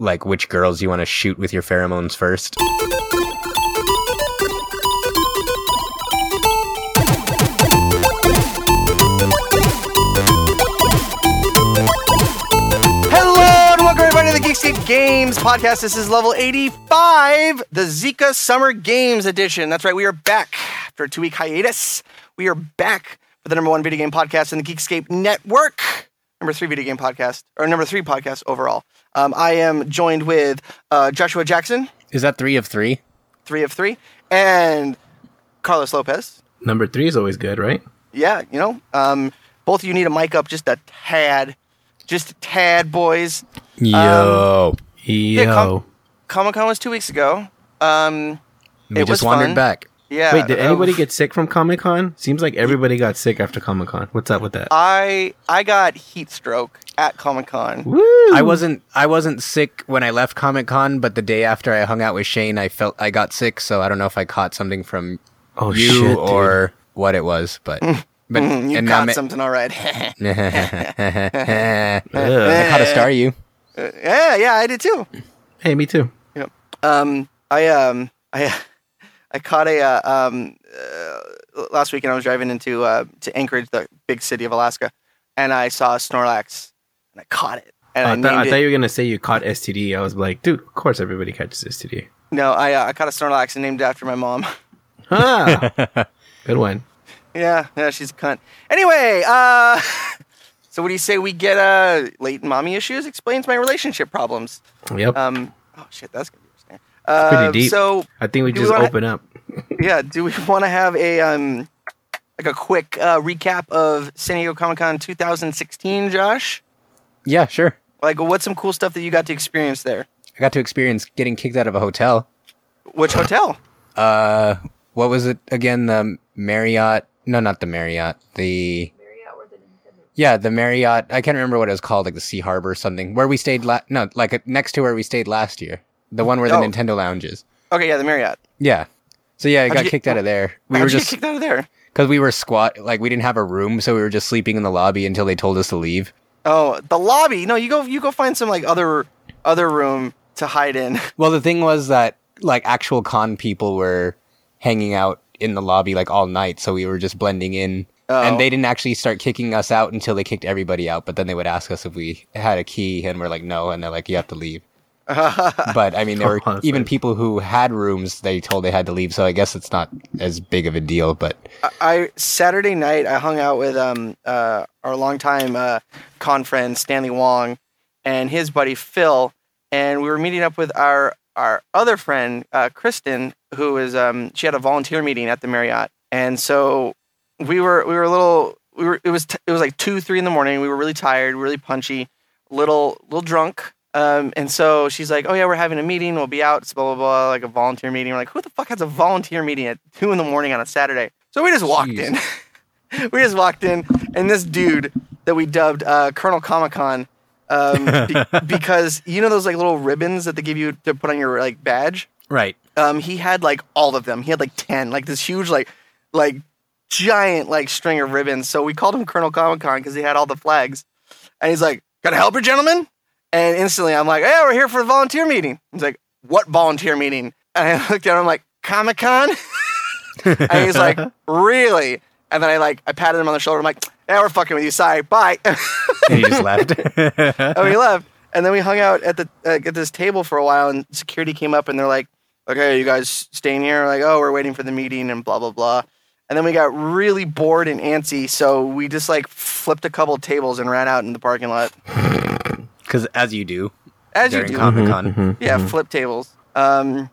like which girls you want to shoot with your pheromones first. Hello and welcome everybody to the Geekscape Games podcast. This is level 85, the Zika Summer Games edition. That's right, we are back after a two week hiatus. We are back for the number one video game podcast in the Geekscape network, number three video game podcast, or number three podcast overall. Um, I am joined with uh, Joshua Jackson, Is that three of three? three of three, and Carlos Lopez. Number three is always good, right? Yeah, you know, um, both of you need a mic up just a tad, just a tad, boys. Yo, Yo. com- Comic Con was two weeks ago. Um, we it just was wandered fun. back. Yeah. Wait, did uh, anybody get sick from Comic Con? Seems like everybody got sick after Comic Con. What's up with that? I I got heat stroke at Comic Con. I wasn't I wasn't sick when I left Comic Con, but the day after I hung out with Shane, I felt I got sick. So I don't know if I caught something from Oh you shit, dude. or what it was, but but Mm, you and got now something, all right. I caught a star. You yeah, yeah, I did too. Hey, me too. Um, I um, I I caught a uh, um uh, last weekend. I was driving into uh to Anchorage, the big city of Alaska, and I saw a Snorlax, and I caught it. And I, I, thought, I thought it. you were gonna say you caught STD. I was like, dude, of course everybody catches STD. No, I uh, I caught a Snorlax and named it after my mom. Ah, good one. Yeah, yeah, she's a cunt. Anyway, uh, so what do you say we get uh, latent mommy issues? Explains my relationship problems. Yep, Um, oh shit, that's gonna be interesting. Uh, pretty deep. So I think we do we just wanna- open up. yeah, do we want to have a um, like a quick uh, recap of San Diego Comic Con 2016, Josh? yeah, sure. Like, what's some cool stuff that you got to experience there? I got to experience getting kicked out of a hotel. Which hotel? Uh, what was it again? The Marriott? No, not the Marriott. The Marriott or the yeah, the Marriott. I can't remember what it was called, like the Sea Harbor or something. Where we stayed la- No, like next to where we stayed last year. The one where the Oh. Nintendo Lounge is. Okay, yeah, the Marriott. Yeah. So yeah, I How'd got get- kicked out of there. We were just kicked out of there? because we were squat. Like we didn't have a room, so we were just sleeping in the lobby until they told us to leave. Oh, the lobby. No, you go. You go find some like other other room to hide in. Well, the thing was that like actual con people were hanging out in the lobby like all night, so we were just blending in. Oh. And they didn't actually start kicking us out until they kicked everybody out. But then they would ask us if we had a key, and we're like, no. And they're like, you have to leave. but I mean, there were even people who had rooms. They told they had to leave, so I guess it's not as big of a deal. But I Saturday night I hung out with um uh our longtime uh con friend Stanley Wong and his buddy Phil, and we were meeting up with our our other friend uh, Kristen, who is um she had a volunteer meeting at the Marriott, and so we were we were a little we were it was t- it was like two three in the morning. We were really tired, really punchy, little little drunk. Um, and so she's like, "Oh yeah, we're having a meeting. We'll be out. Blah blah blah, like a volunteer meeting." We're like, "Who the fuck has a volunteer meeting at two in the morning on a Saturday?" So we just walked in. we just walked in, and this dude that we dubbed uh, Colonel Comic Con, um, be- because you know those like little ribbons that they give you to put on your like badge. right, Um, he had like all of them. He had like ten, like this huge like like giant like string of ribbons. So we called him Colonel Comic Con because he had all the flags. And he's like, "Got a helper, gentlemen?" And instantly, I'm like, "Hey, we're here for a volunteer meeting." He's like, "What volunteer meeting?" And I looked at him I'm like, "Comic Con." and he's like, "Really?" And then I like I patted him on the shoulder. I'm like, "Yeah, we're fucking with you. Sorry, bye." and he just left. and we left. And then we hung out at the uh, at this table for a while, and security came up and they're like, "Okay, you guys staying here?" Like, "Oh, we're waiting for the meeting," and blah blah blah. And then we got really bored and antsy, so we just like flipped a couple tables and ran out in the parking lot. Because as you do As you do, Comic Con. Mhm. yeah, flip tables. Um,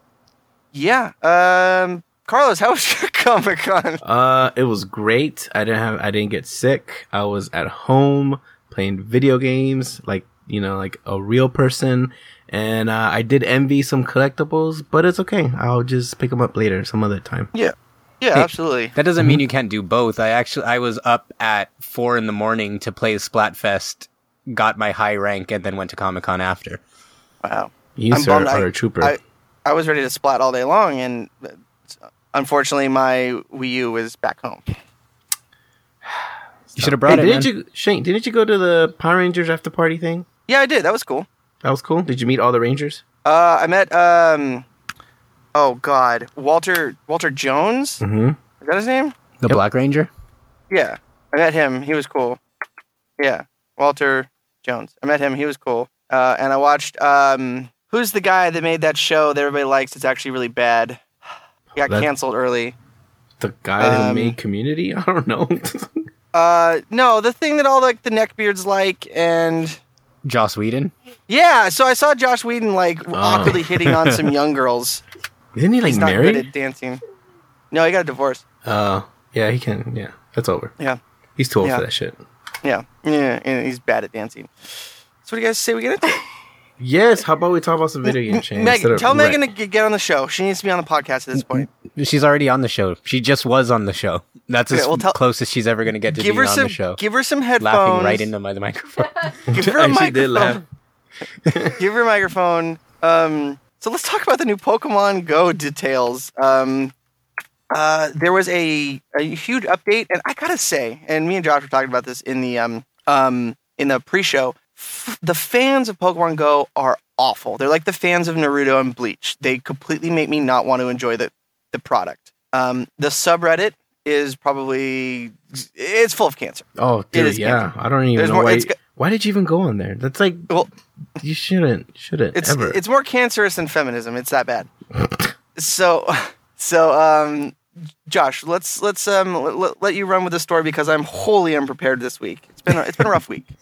yeah. Um, Carlos, how was your Comic Con? Uh, it was great. I didn't have, I didn't get sick. I was at home playing video games, like you know, like a real person. And uh, I did envy some collectibles, but it's okay. I'll just pick them up later, some other time. Yeah, yeah, Hey. absolutely. That doesn't mean you can't do both. I actually I was up at four in the morning to play Splatfest, got my high rank, and then went to Comic Con after. Wow. You I'm sir bummed are I- a trooper. I, I was ready to splat all day long, and unfortunately, my Wii U was back home. You should have brought hey, it. didn't man. you, Shane? Didn't you go to the Power Rangers after party thing? Yeah, I did. That was cool. That was cool. Did you meet all the Rangers? Uh, I met um, oh god, Walter Walter Jones. Mm-hmm. Is that his name? The Yep. Black Ranger. Yeah, I met him. He was cool. Yeah, Walter Jones. I met him. He was cool. Uh, and I watched. Um, who's the guy that made that show that everybody likes? It's actually really bad. He got That- canceled early. The guy who Um, made Community. I don't know. Uh, no, the thing that all like the neckbeards like, and Joss Whedon. yeah. So I saw Josh Whedon like Oh. awkwardly hitting on some young girls. Isn't he like He's not married? good at dancing. No, he got a divorce. Oh, yeah, he can. Yeah, that's over. Yeah. He's too old Yeah. for that shit. Yeah, yeah, and he's bad at dancing. So what do you guys say we get into? Yes. How about we talk about some video game change? Megan, tell Megan to get on the show. She needs to be on the podcast at this point. She's already on the show. She just was on the show. That's Okay, as well, tell- close as she's ever going to get to Give being her on some. the show. Give her some headphones. Laughing right into my microphone. Give her a I actually did laugh. microphone. Give her a microphone. Um, so let's talk about the new Pokemon Go details. Um, uh, there was a, a huge update, and I gotta say, and me and Josh were talking about this in the um, um, in the pre-show. F- the fans of Pokemon Go are awful. They're like the fans of Naruto and Bleach. They completely make me not want to enjoy the the product. Um, the subreddit is probably it's full of cancer. Oh, dude, yeah. I don't even There's know more- why. why did you even go on there? That's like, Well, you shouldn't, shouldn't it's ever. it's more cancerous than feminism. It's that bad. so so um Josh, let's let's um let, let you run with the story because I'm wholly unprepared this week. It's been a, it's been a rough week.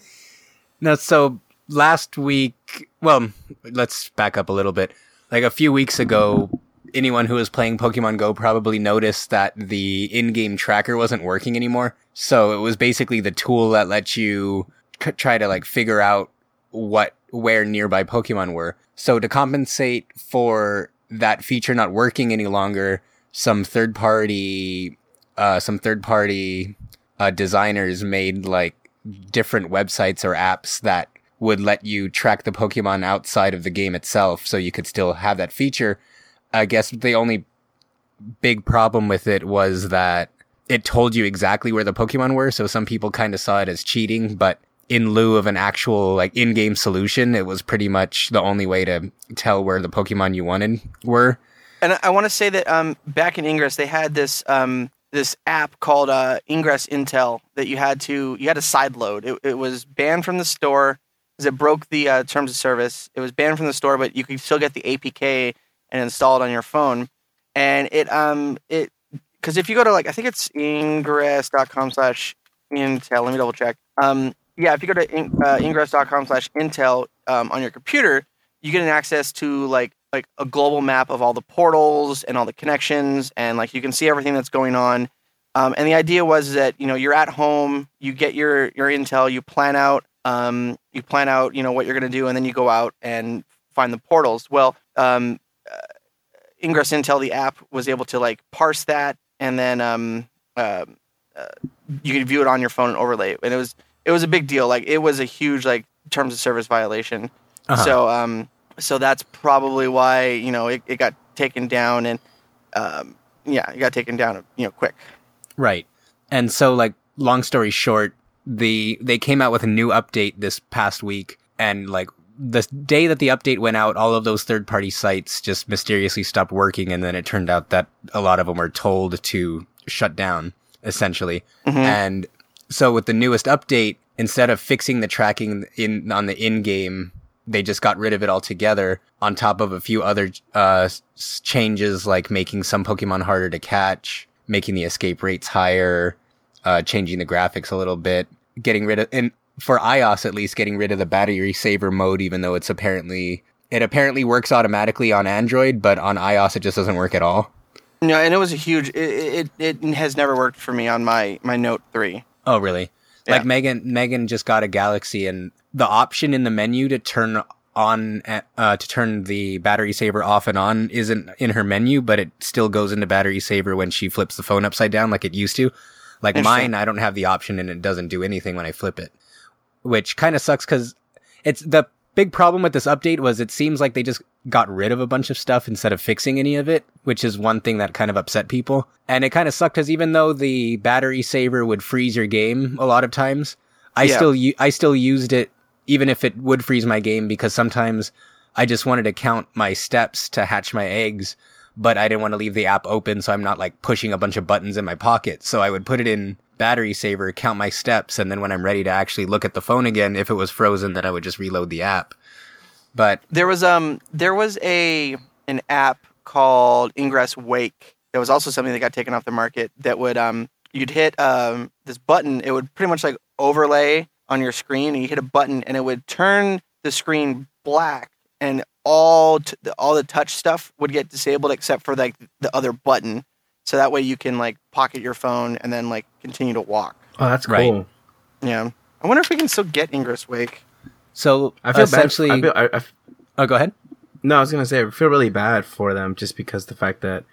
No, so last week, well, let's back up a little bit. Like a few weeks ago, anyone who was playing Pokemon Go probably noticed that the in-game tracker wasn't working anymore. So it was basically the tool that lets you c- try to like figure out what where nearby Pokemon were. So to compensate for that feature not working any longer, some third party uh, some third party uh, designers made like different websites or apps that would let you track the Pokemon outside of the game itself, so you could still have that feature. I guess the only big problem with it was that it told you exactly where the Pokemon were, so some people kind of saw it as cheating, but in lieu of an actual like in-game solution, it was pretty much the only way to tell where the Pokemon you wanted were. And I, want to say that um back in Ingress they had this um this app called uh Ingress Intel that you had to you had to sideload. It it was banned from the store because it broke the uh, terms of service. It was banned from the store, but you could still get the APK and install it on your phone. And it um it because if you go to like I think it's ingress.com slash intel. Let me double check. Um yeah, if you go to in, uh, ingress.com slash intel um, on your computer, you get an access to like like a global map of all the portals and all the connections, and like you can see everything that's going on. Um, and the idea was that you know you're at home, you get your your intel, you plan out um, you plan out you know what you're going to do, and then you go out and find the portals. Well, um, uh, Ingress Intel, the app, was able to like parse that, and then um, uh, uh, you could view it on your phone and overlay it. And it was it was a big deal. Like it was a huge like terms of service violation. Uh-huh. So um so that's probably why you know it, it got taken down and um yeah it got taken down you know quick. Right. And so like long story short, the they came out with a new update this past week and like the day that the update went out, all of those third party sites just mysteriously stopped working and then it turned out that a lot of them were told to shut down essentially. Mhm. And so with the newest update, instead of fixing the tracking in on the in game, they just got rid of it altogether. On top of a few other uh, changes, like making some Pokemon harder to catch, making the escape rates higher, uh, changing the graphics a little bit, getting rid of and for iOS at least getting rid of the battery saver mode, even though it's apparently it apparently works automatically on Android, but on iOS it just doesn't work at all. No, and it was a huge. It, it it has never worked for me on my my Note three. Oh, really? Yeah. Like Megan, Megan just got a Galaxy, and the option in the menu to turn on, uh, to turn the battery saver off and on isn't in her menu, but it still goes into battery saver when she flips the phone upside down, like it used to. Like mine, I don't have the option, and it doesn't do anything when I flip it, which kind of sucks because it's the big problem with this update was it seems like they just got rid of a bunch of stuff instead of fixing any of it, which is one thing that kind of upset people. And it kind of sucked because even though the battery saver would freeze your game a lot of times, I Yeah. still u- I still used it even if it would freeze my game because sometimes I just wanted to count my steps to hatch my eggs, but I didn't want to leave the app open so I'm not like pushing a bunch of buttons in my pocket. So I would put it in battery saver, count my steps, and then when I'm ready to actually look at the phone again, if it was frozen, then I would just reload the app. But There was um there was a an app called Ingress Wake that was also something that got taken off the market that would um you'd hit um this button it would pretty much like overlay on your screen and you hit a button and it would turn the screen black and all t- all the touch stuff would get disabled except for like the other button so that way you can like pocket your phone and then like continue to walk Oh, that's Right. cool. yeah i wonder if we can still get ingress wake so I feel essentially, bad. I feel, I, I, oh, go ahead. no, I was gonna say I feel really bad for them just because the fact that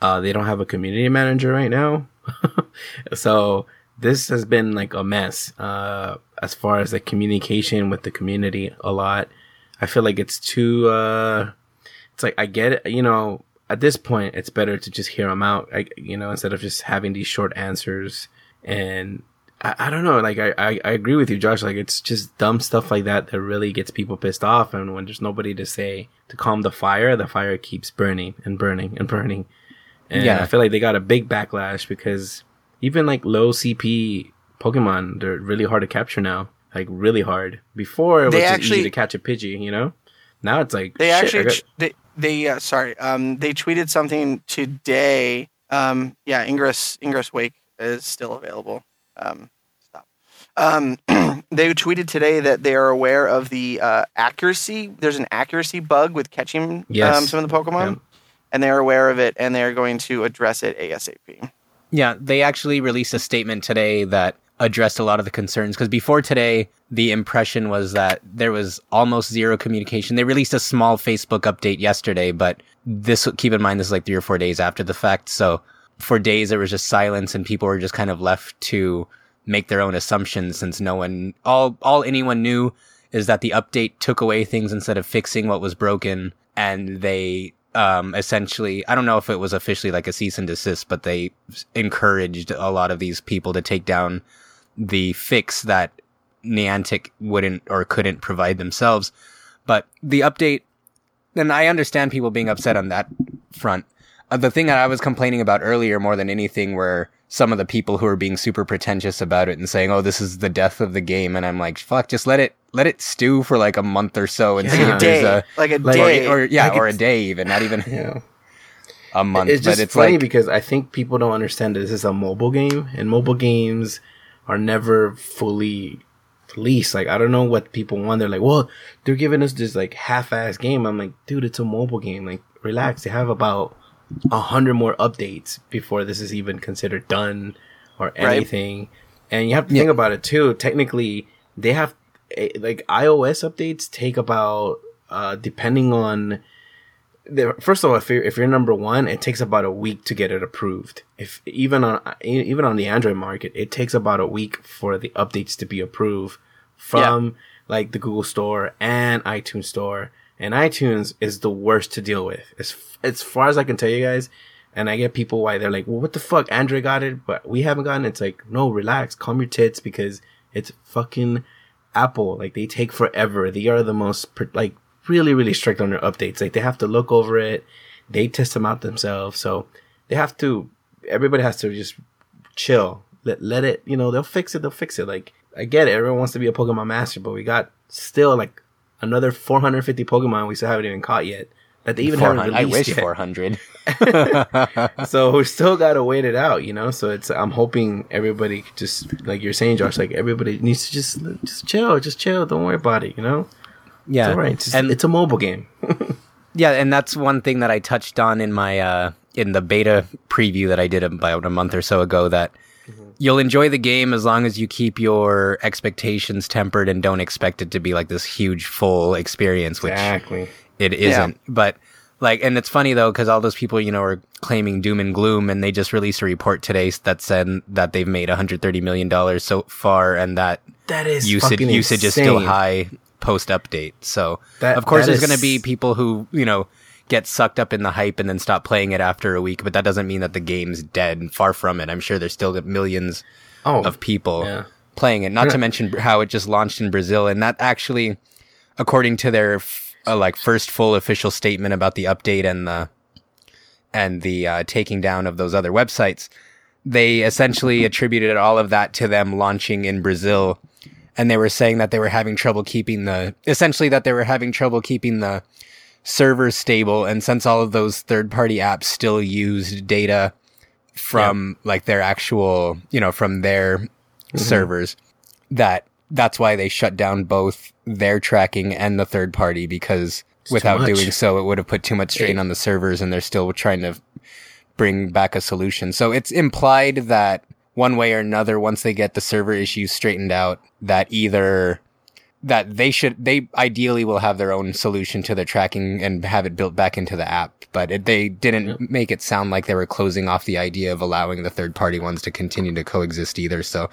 uh, they don't have a community manager right now. so this has been like a mess uh, as far as the communication with the community. A lot. I feel like it's too. Uh, it's like I get it. You know, at this point, it's better to just hear them out. I, you know, instead of just having these short answers. And I, I don't know. Like I, I, I agree with you, Josh. Like it's just dumb stuff like that that really gets people pissed off. And when there's nobody to say to calm the fire, the fire keeps burning and burning and burning. And Yeah. I feel like they got a big backlash because even like low CP Pokemon, they're really hard to capture now. Like really hard. Before it was They actually- easy to catch a Pidgey, you know. Now it's like They shit, actually got- they they uh, sorry um they tweeted something today. Um yeah, Ingress Ingress Wake is still available. Um stop. Um they tweeted today that they are aware of the uh, accuracy. There's an accuracy bug with catching Yes. um, some of the Pokemon, Yeah. and they're aware of it, and they're going to address it ASAP. Yeah, they actually released a statement today that addressed a lot of the concerns because before today, the impression was that there was almost zero communication. They released a small Facebook update yesterday, but this keep in mind this is like three or four days after the fact. So for days there was just silence and people were just kind of left to make their own assumptions since no one all all anyone knew is that the update took away things instead of fixing what was broken and they um essentially I don't know if it was officially like a cease and desist but they encouraged a lot of these people to take down the fix that Niantic wouldn't or couldn't provide themselves but the update and I understand people being upset on that front uh, the thing that I was complaining about earlier more than anything were some of the people who are being super pretentious about it and saying, "Oh, this is the death of the game," and I'm like, "Fuck, just let it let it stew for like a month or so and see if there's a like a like- day. or, or yeah, like or a day even, not even yeah. a month." It's just but it's funny like, because I think people don't understand that this is a mobile game, and mobile games are never fully released. Like I don't know what people want. They're like, well, they're giving us this like half-ass game. I'm like, dude, it's a mobile game. Like, relax. They have about a hundred more updates before this is even considered done or Right. anything. And you have to think about it too. Technically, they have eh, like iOS updates take about uh depending on first of all, if you're if you're number one, it takes about a week to get it approved. If even on even on the Android market, it takes about a week for the updates to be approved from like the Google Store and iTunes Store. And iTunes is the worst to deal with, as as far as I can tell you guys. And I get people why they're like, well, what the fuck? Android got it, but we haven't gotten it. It's like, no, relax, calm your tits because it's fucking Apple. Like they take forever. They are the most like really really strict on their updates. Like they have to look over it. They test them out themselves. So they have to. Everybody has to just chill. Let let it. You know they'll fix it. They'll fix it. Like I get it. Everyone wants to be a Pokemon master, but we got still like another 450 Pokemon we still haven't even caught yet. That they even haven't 400. I wish yet. 400. so we still gotta wait it out, you know. So it's I'm hoping everybody just like you're saying, Josh, like everybody needs to just just chill, just chill. Don't worry about it, you know. Yeah, It's all right. It's, and it's a mobile game. Yeah, and that's one thing that I touched on in my uh in the beta preview that I did about a month or so ago that you'll enjoy the game as long as you keep your expectations tempered and don't expect it to be like this huge full experience which exactly. it isn't. But like and it's funny though cuz all those people, you know, are claiming doom and gloom and they just released a report today that said that they've made 130 million dollars so far and that That is usage usage is still high post update. So That- of course there's going to be people who you know get sucked up in the hype and then stop playing it after a week, but that doesn't mean that the game's dead. Far from it. I'm sure there's still millions Oh, of people. yeah. playing it. Not to mention how it just launched in Brazil, and that actually, according to their f- uh, like first full official statement about the update and the and the uh, taking down of those other websites, they essentially attributed all of that to them launching in Brazil, and they were saying that they were having trouble keeping the essentially that they were having trouble keeping the servers stable, and since all of those third party apps still used data from like their actual, you know, from their servers, that that's why they shut down both their tracking and the third party because without doing so, it would have put too much strain on the servers, and they're still trying to bring back a solution. So it's implied that one way or another, once they get the server issues straightened out, that either that they should they ideally will have their own solution to their tracking and have it built back into the app but it, they didn't make it sound like they were closing off the idea of allowing the third party ones to continue to coexist either so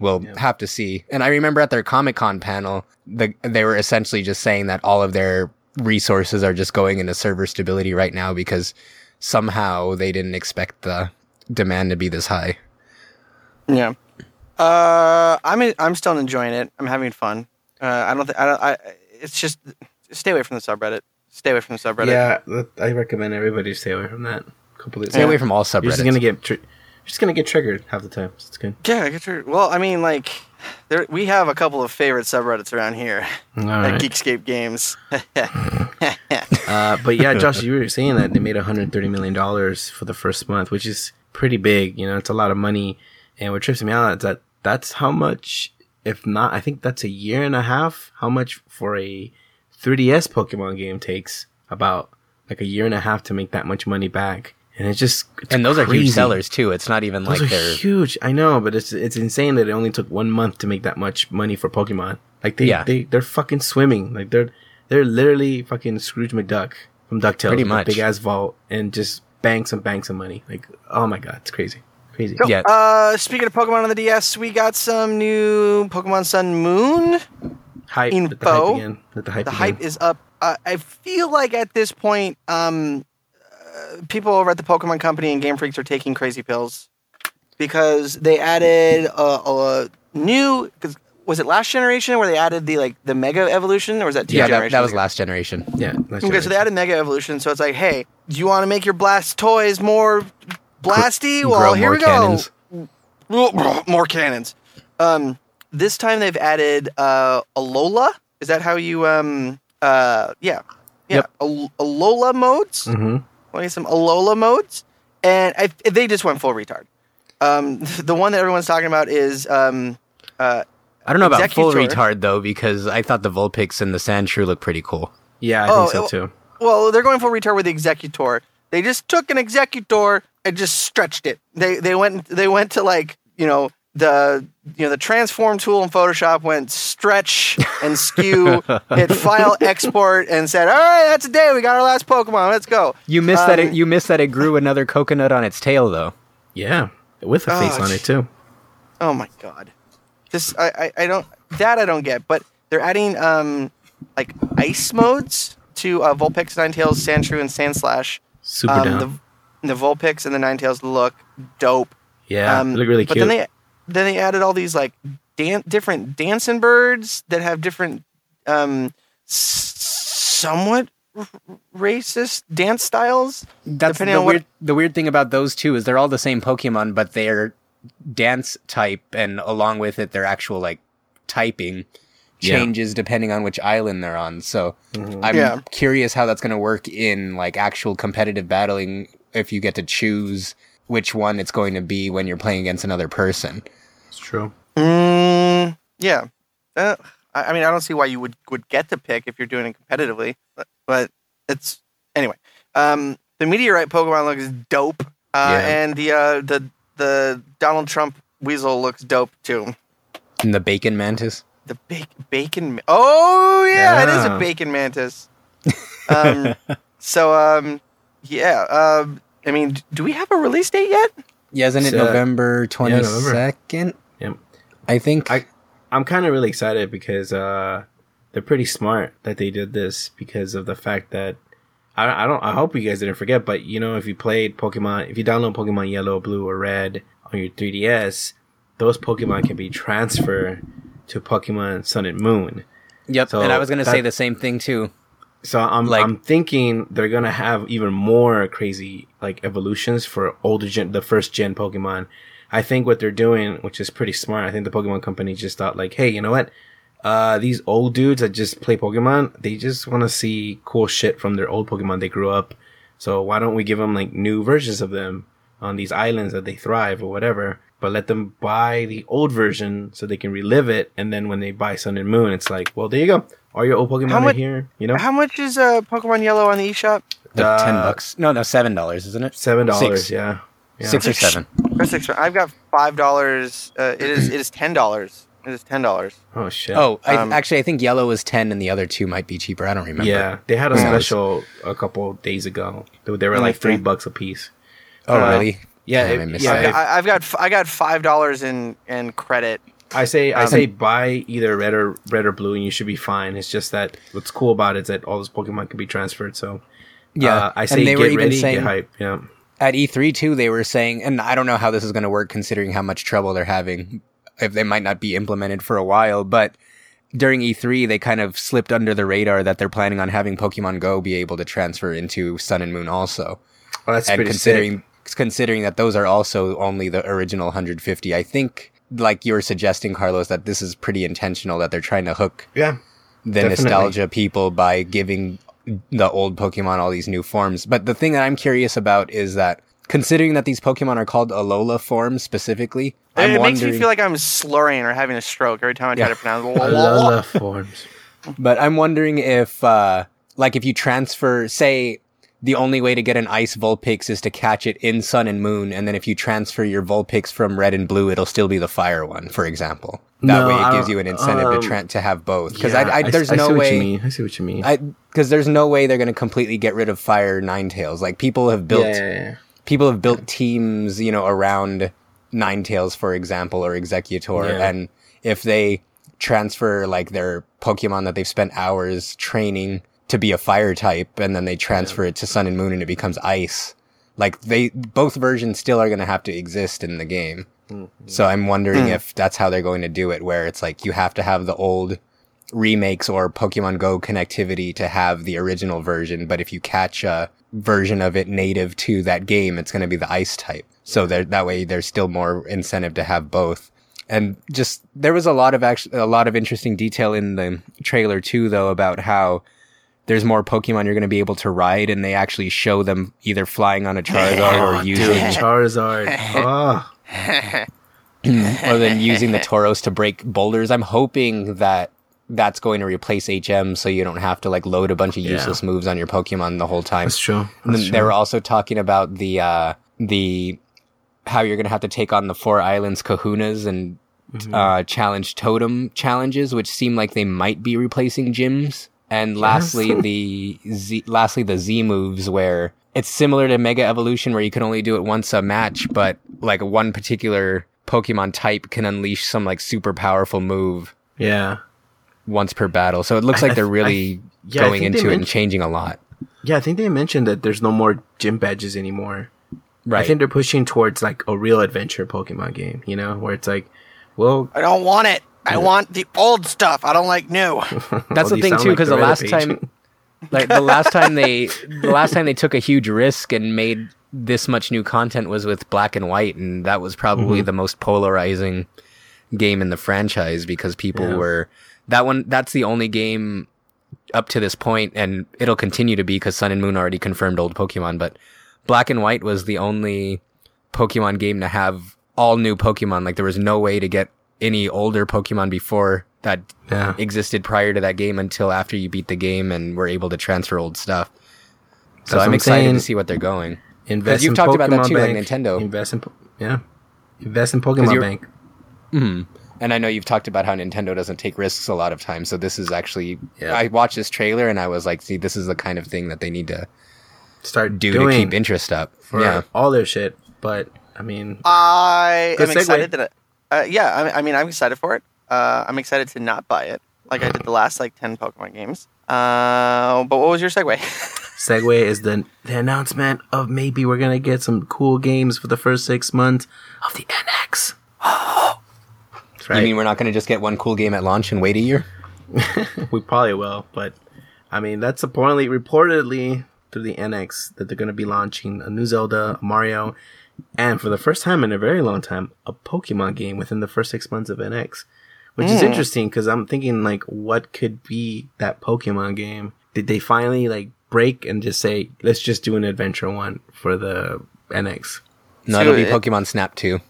we'll have to see. And i remember at their comic-con panel the, they were essentially just saying that all of their resources are just going into server stability right now because somehow they didn't expect the demand to be this high Yeah. Uh, I'm I'm still enjoying it. I'm having fun. Uh, I don't think I don't. I. It's just stay away from the subreddit. Stay away from the subreddit. Yeah, that, I recommend everybody stay away from that completely. stay away from all subreddits. You're just subreddits gonna get tri- you're just gonna get triggered half the time. So it's good. Yeah, I get triggered. Well, I mean, like, there we have a couple of favorite subreddits around here All at right. Geekscape Games. Uh, but yeah, Josh, you were saying that they made 130 million dollars for the first month, which is pretty big. You know, it's a lot of money. And what trips me out is that that's how much, if not, I think that's a year and a half. How much for a 3DS Pokemon game takes about like a year and a half to make that much money back. And it's just it's and those are huge sellers too it's not even Those like they're huge. I know, but it's it's insane that it only took one month to make that much money for Pokemon. Like they Yeah. they they're fucking swimming. Like they're they're literally fucking Scrooge McDuck from Ducktales. Pretty much. big ass vault and just banks and banks of money. Like oh my god, it's crazy, crazy. Yeah. Uh, speaking of Pokemon on the DS, we got some new Pokemon Sun Moon. Hype. Let the Info. hype the hype. The hype is up. Uh, I feel like at this point, um, uh, people over at the Pokemon Company and Game Freaks are taking crazy pills because they added a, a new. Cause was it last generation where they added the like the Mega Evolution, or was that two yeah that, generations that was last generation Yeah. last Okay, so they generation. added Mega Evolution, so it's like, hey, do you want to make your Blastoise more blasty? Grow Well, here more we go. More cannons. Um, this time they've added uh, Alola. Is that how you um uh yeah yeah Yep. Al- Alola modes? Mhm. Want to get some Alola modes? And I, they just went full retard. Um, the one that everyone's talking about is um uh I don't know about full retard though, because I thought the Vulpix and the Sandshrew look pretty cool. Yeah, I Oh, think so oh, too. Well, they're going full retard with the Exeggutor. They just took an Exeggutor and just stretched it. They they went they went to like you know the you know the transform tool in Photoshop went stretch and skew, hit file export and said, all right, that's a day. We got our last Pokemon. Let's go. You missed that. Um, It, you missed that it grew another coconut on its tail though. Yeah, with a Oh, face on it too. Oh my god, this I, I I don't that I don't get. But they're adding um like ice modes to uh, Vulpix, Ninetales, Sandshrew, and Sandslash. Super Um, down. the the Vulpix and the Ninetales look dope. yeah, Um, they look really cute. but then they then they added all these like dan- different dancing birds that have different um s- somewhat r- racist dance styles. That's the on what- weird. The weird thing about those two is they're all the same Pokemon, but their dance type and along with it, their actual like typing Yeah. changes depending on which island they're on. So I'm Yeah. curious how that's going to work in like actual competitive battling if you get to choose which one it's going to be when you're playing against another person. it's true. Mm, yeah. Uh, I, I mean, I don't see why you would would get to pick if you're doing it competitively, but, but it's anyway. Um, the meteorite Pokemon looks dope, uh, Yeah. and the uh, the the Donald Trump Weasel looks dope too. And the Bacon Mantis. The ba- bacon. ma- Oh yeah, it is a bacon mantis. Um, so um, yeah. Um, I mean, do we have a release date yet? Yeah, isn't it So- November twenty November. second? Yep. I think. I I'm kind of really excited because uh, they're pretty smart that they did this because of the fact that I, I don't I hope you guys didn't forget, but you know if you played Pokemon, if you download Pokemon Yellow, Blue, or Red on your 3DS, those Pokemon can be transferred to Pokemon Sun and Moon. Yep. So and I was gonna that- say the same thing too. So I'm Like- I'm thinking they're gonna have even more crazy like evolutions for older gen, the first gen Pokemon. I think what they're doing, which is pretty smart. I think the Pokemon company just thought like, hey, you know what? Uh, these old dudes that just play Pokemon, they just want to see cool shit from their old Pokemon they grew up. So why don't we give them like new versions of them on these islands that they thrive or whatever? But let them buy the old version so they can relive it. And then when they buy Sun and Moon, it's like, well, there you go. All your old Pokemon How are much- here. You know, How much is uh, Pokemon Yellow on the eShop? The Uh, ten bucks. No, no, seven dollars, isn't it? seven dollars. Yeah. yeah. Six or seven. Or six? I've got five dollars. Uh, it is it is ten dollars. It is ten dollars. Oh shit. Oh, I, Um, actually, I think yellow is ten, and the other two might be cheaper. I don't remember. yeah. They had a Yeah. special a couple days ago. They, they were Let like three think. bucks a piece. Oh, Uh, really? Yeah. Damn, I it- missed yeah. that. if- I, I've got f- I got five dollars in in credit. I say I Um, say buy either red or red or blue, and you should be fine. It's just that what's cool about it is that all those Pokemon can be transferred. So Yeah. uh, I And say they get were even ready, saying- get hype. Yeah. At E3 too, they were saying, and I don't know how this is going to work considering how much trouble they're having. If they might not be implemented for a while, but during E3, they kind of slipped under the radar that they're planning on having Pokemon Go be able to transfer into Sun and Moon also. Well, that's and pretty considering sick. considering that those are also only the original 150, I think, like you were suggesting, Carlos, that this is pretty intentional that they're trying to hook Yeah. the Definitely. nostalgia people by giving the old Pokemon all these new forms. But the thing that I'm curious about is that considering that these Pokemon are called Alola forms specifically, I'm it makes wondering, me feel like I'm slurring or having a stroke every time I try Yeah. to pronounce. Alola forms. but I'm wondering if, uh, like, if you transfer, say, the only way to get an Ice Vulpix is to catch it in Sun and Moon, and then if you transfer your Vulpix from Red and Blue, it'll still be the Fire one, for example. That No, way, it gives you an incentive um, to tra- to have both. Because Yeah, I, I, there's I no see what way. you mean. I see what you mean. I because there's no way they're going to completely get rid of Fire Ninetales. Like people have built yeah, yeah, people have built teams, you know, around Ninetales, for example, or Exeggutor, and if they transfer like their Pokemon that they've spent hours training to be a Fire type, and then they transfer it to Sun and Moon, and it becomes Ice. Like they both versions still are going to have to exist in the game. Mm-hmm. So I'm wondering hmm. if that's how they're going to do it, where it's like you have to have the old remakes or Pokemon Go connectivity to have the original version, but if you catch a version of it native to that game, it's going to be the ice type. So there, that way there's still more incentive to have both. And just, there was a lot of actually, a lot of interesting detail in the trailer too, though, about how there's more Pokemon you're going to be able to ride and they actually show them either flying on a Charizard Oh, or dude, using, Charizard. Oh, or then using the Tauros to break boulders. I'm hoping that that's going to replace HM so you don't have to like load a bunch of Yeah. useless moves on your Pokemon the whole time. that's true. And That's true. they were also talking about the uh the how you're gonna have to take on the four islands kahunas and Mm-hmm. uh challenge totem challenges, which seem like they might be replacing gyms. And lastly the Z lastly the Z moves where it's similar to Mega Evolution where you can only do it once a match, but like one particular Pokemon type can unleash some like super powerful move yeah. once per battle. So it looks like they're I- really yeah, going into it and changing a lot. Yeah, I think they mentioned that there's no more gym badges anymore. Right. I think they're pushing towards like a real adventure Pokemon game, you know, where it's like, well, I don't want it. I want the old stuff. I don't like new. That's well, the thing sound too, like because the last page. time, like the last time they, the last time they took a huge risk and made this much new content was with Black and White, and that was probably Mm-hmm. the most polarizing game in the franchise because people Yeah. were that one. That's the only game up to this point, and it'll continue to be because Sun and Moon already confirmed old Pokemon, but Black and White was the only Pokemon game to have all new Pokemon. Like there was no way to get any older Pokemon before that Yeah. existed prior to that game until after you beat the game and were able to transfer old stuff. So That's I'm I'm excited saying. to see what they're going. invest you've in talked about that Pokemon too, like Nintendo. Invest in, po- yeah, invest in Pokemon you're- Bank. Mm-hmm. And I know you've talked about how Nintendo doesn't take risks a lot of times. So this is actually, Yeah. I watched this trailer and I was like, see, this is the kind of thing that they need to Start do doing to keep interest up. for yeah. all their shit. But I mean, I am segue. excited that. I, uh, yeah, I, I mean, I'm excited for it. Uh, I'm excited to not buy it, like I did the last like ten Pokemon games. Uh, but what was your segue? segue is the the announcement of maybe we're gonna get some cool games for the first six months of the NX. That's You mean we're not going to just get one cool game at launch and wait a year? we probably will, but I mean that's apparently reportedly through the NX that they're going to be launching a new Zelda, a Mario, and for the first time in a very long time, a Pokemon game within the first six months of NX, which is Mm. interesting because I'm thinking like, what could be that Pokemon game? Did they finally like break and just say, let's just do an adventure one for the NX? No, it'll be Pokemon Snap 2.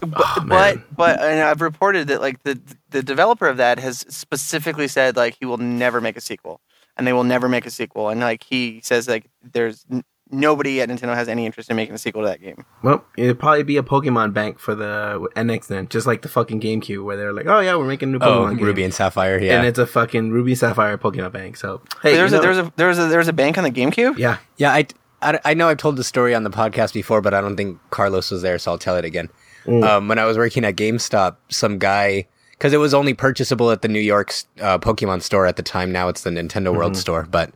But, Oh, but but and I've reported that like the the developer of that has specifically said like he will never make a sequel, and they will never make a sequel, and like he says like there's n- nobody at Nintendo has any interest in making a sequel to that game. Well, it'd probably be a Pokemon bank for the NX then, just like the fucking GameCube, where they're like, "Oh yeah, we're making a new Oh, Pokemon game." Ruby and Sapphire, yeah. and it's a fucking Ruby Sapphire Pokemon Bank. So hey, there's you a know- there's a there's a there's a bank on the GameCube. yeah, yeah, I, I, I know I've told the story on the podcast before, but I don't think Carlos was there, so I'll tell it again. Mm. Um, when I was working at GameStop, some guy, because it was only purchasable at the New York uh, Pokemon store at the time. Now it's the Nintendo World Mm-hmm. store, but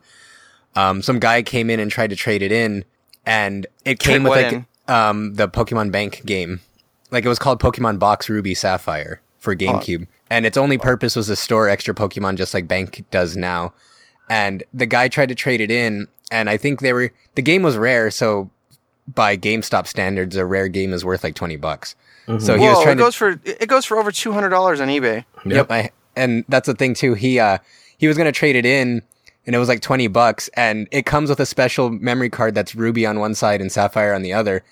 um, some guy came in and tried to trade it in, and it came with like um, the Pokemon Bank game. Like it was called Pokemon Box Ruby Sapphire for GameCube, and its only purpose was to store extra Pokemon, just like Bank does now. And the guy tried to trade it in, and I think they were the game was rare, so by GameStop standards, a rare game is worth like twenty bucks. So he was trying it to goes for it goes for over two hundred dollars on eBay. Yep. I, and that's the thing too. He uh he was gonna trade it in, and it was like twenty bucks, and it comes with a special memory card that's Ruby on one side and Sapphire on the other,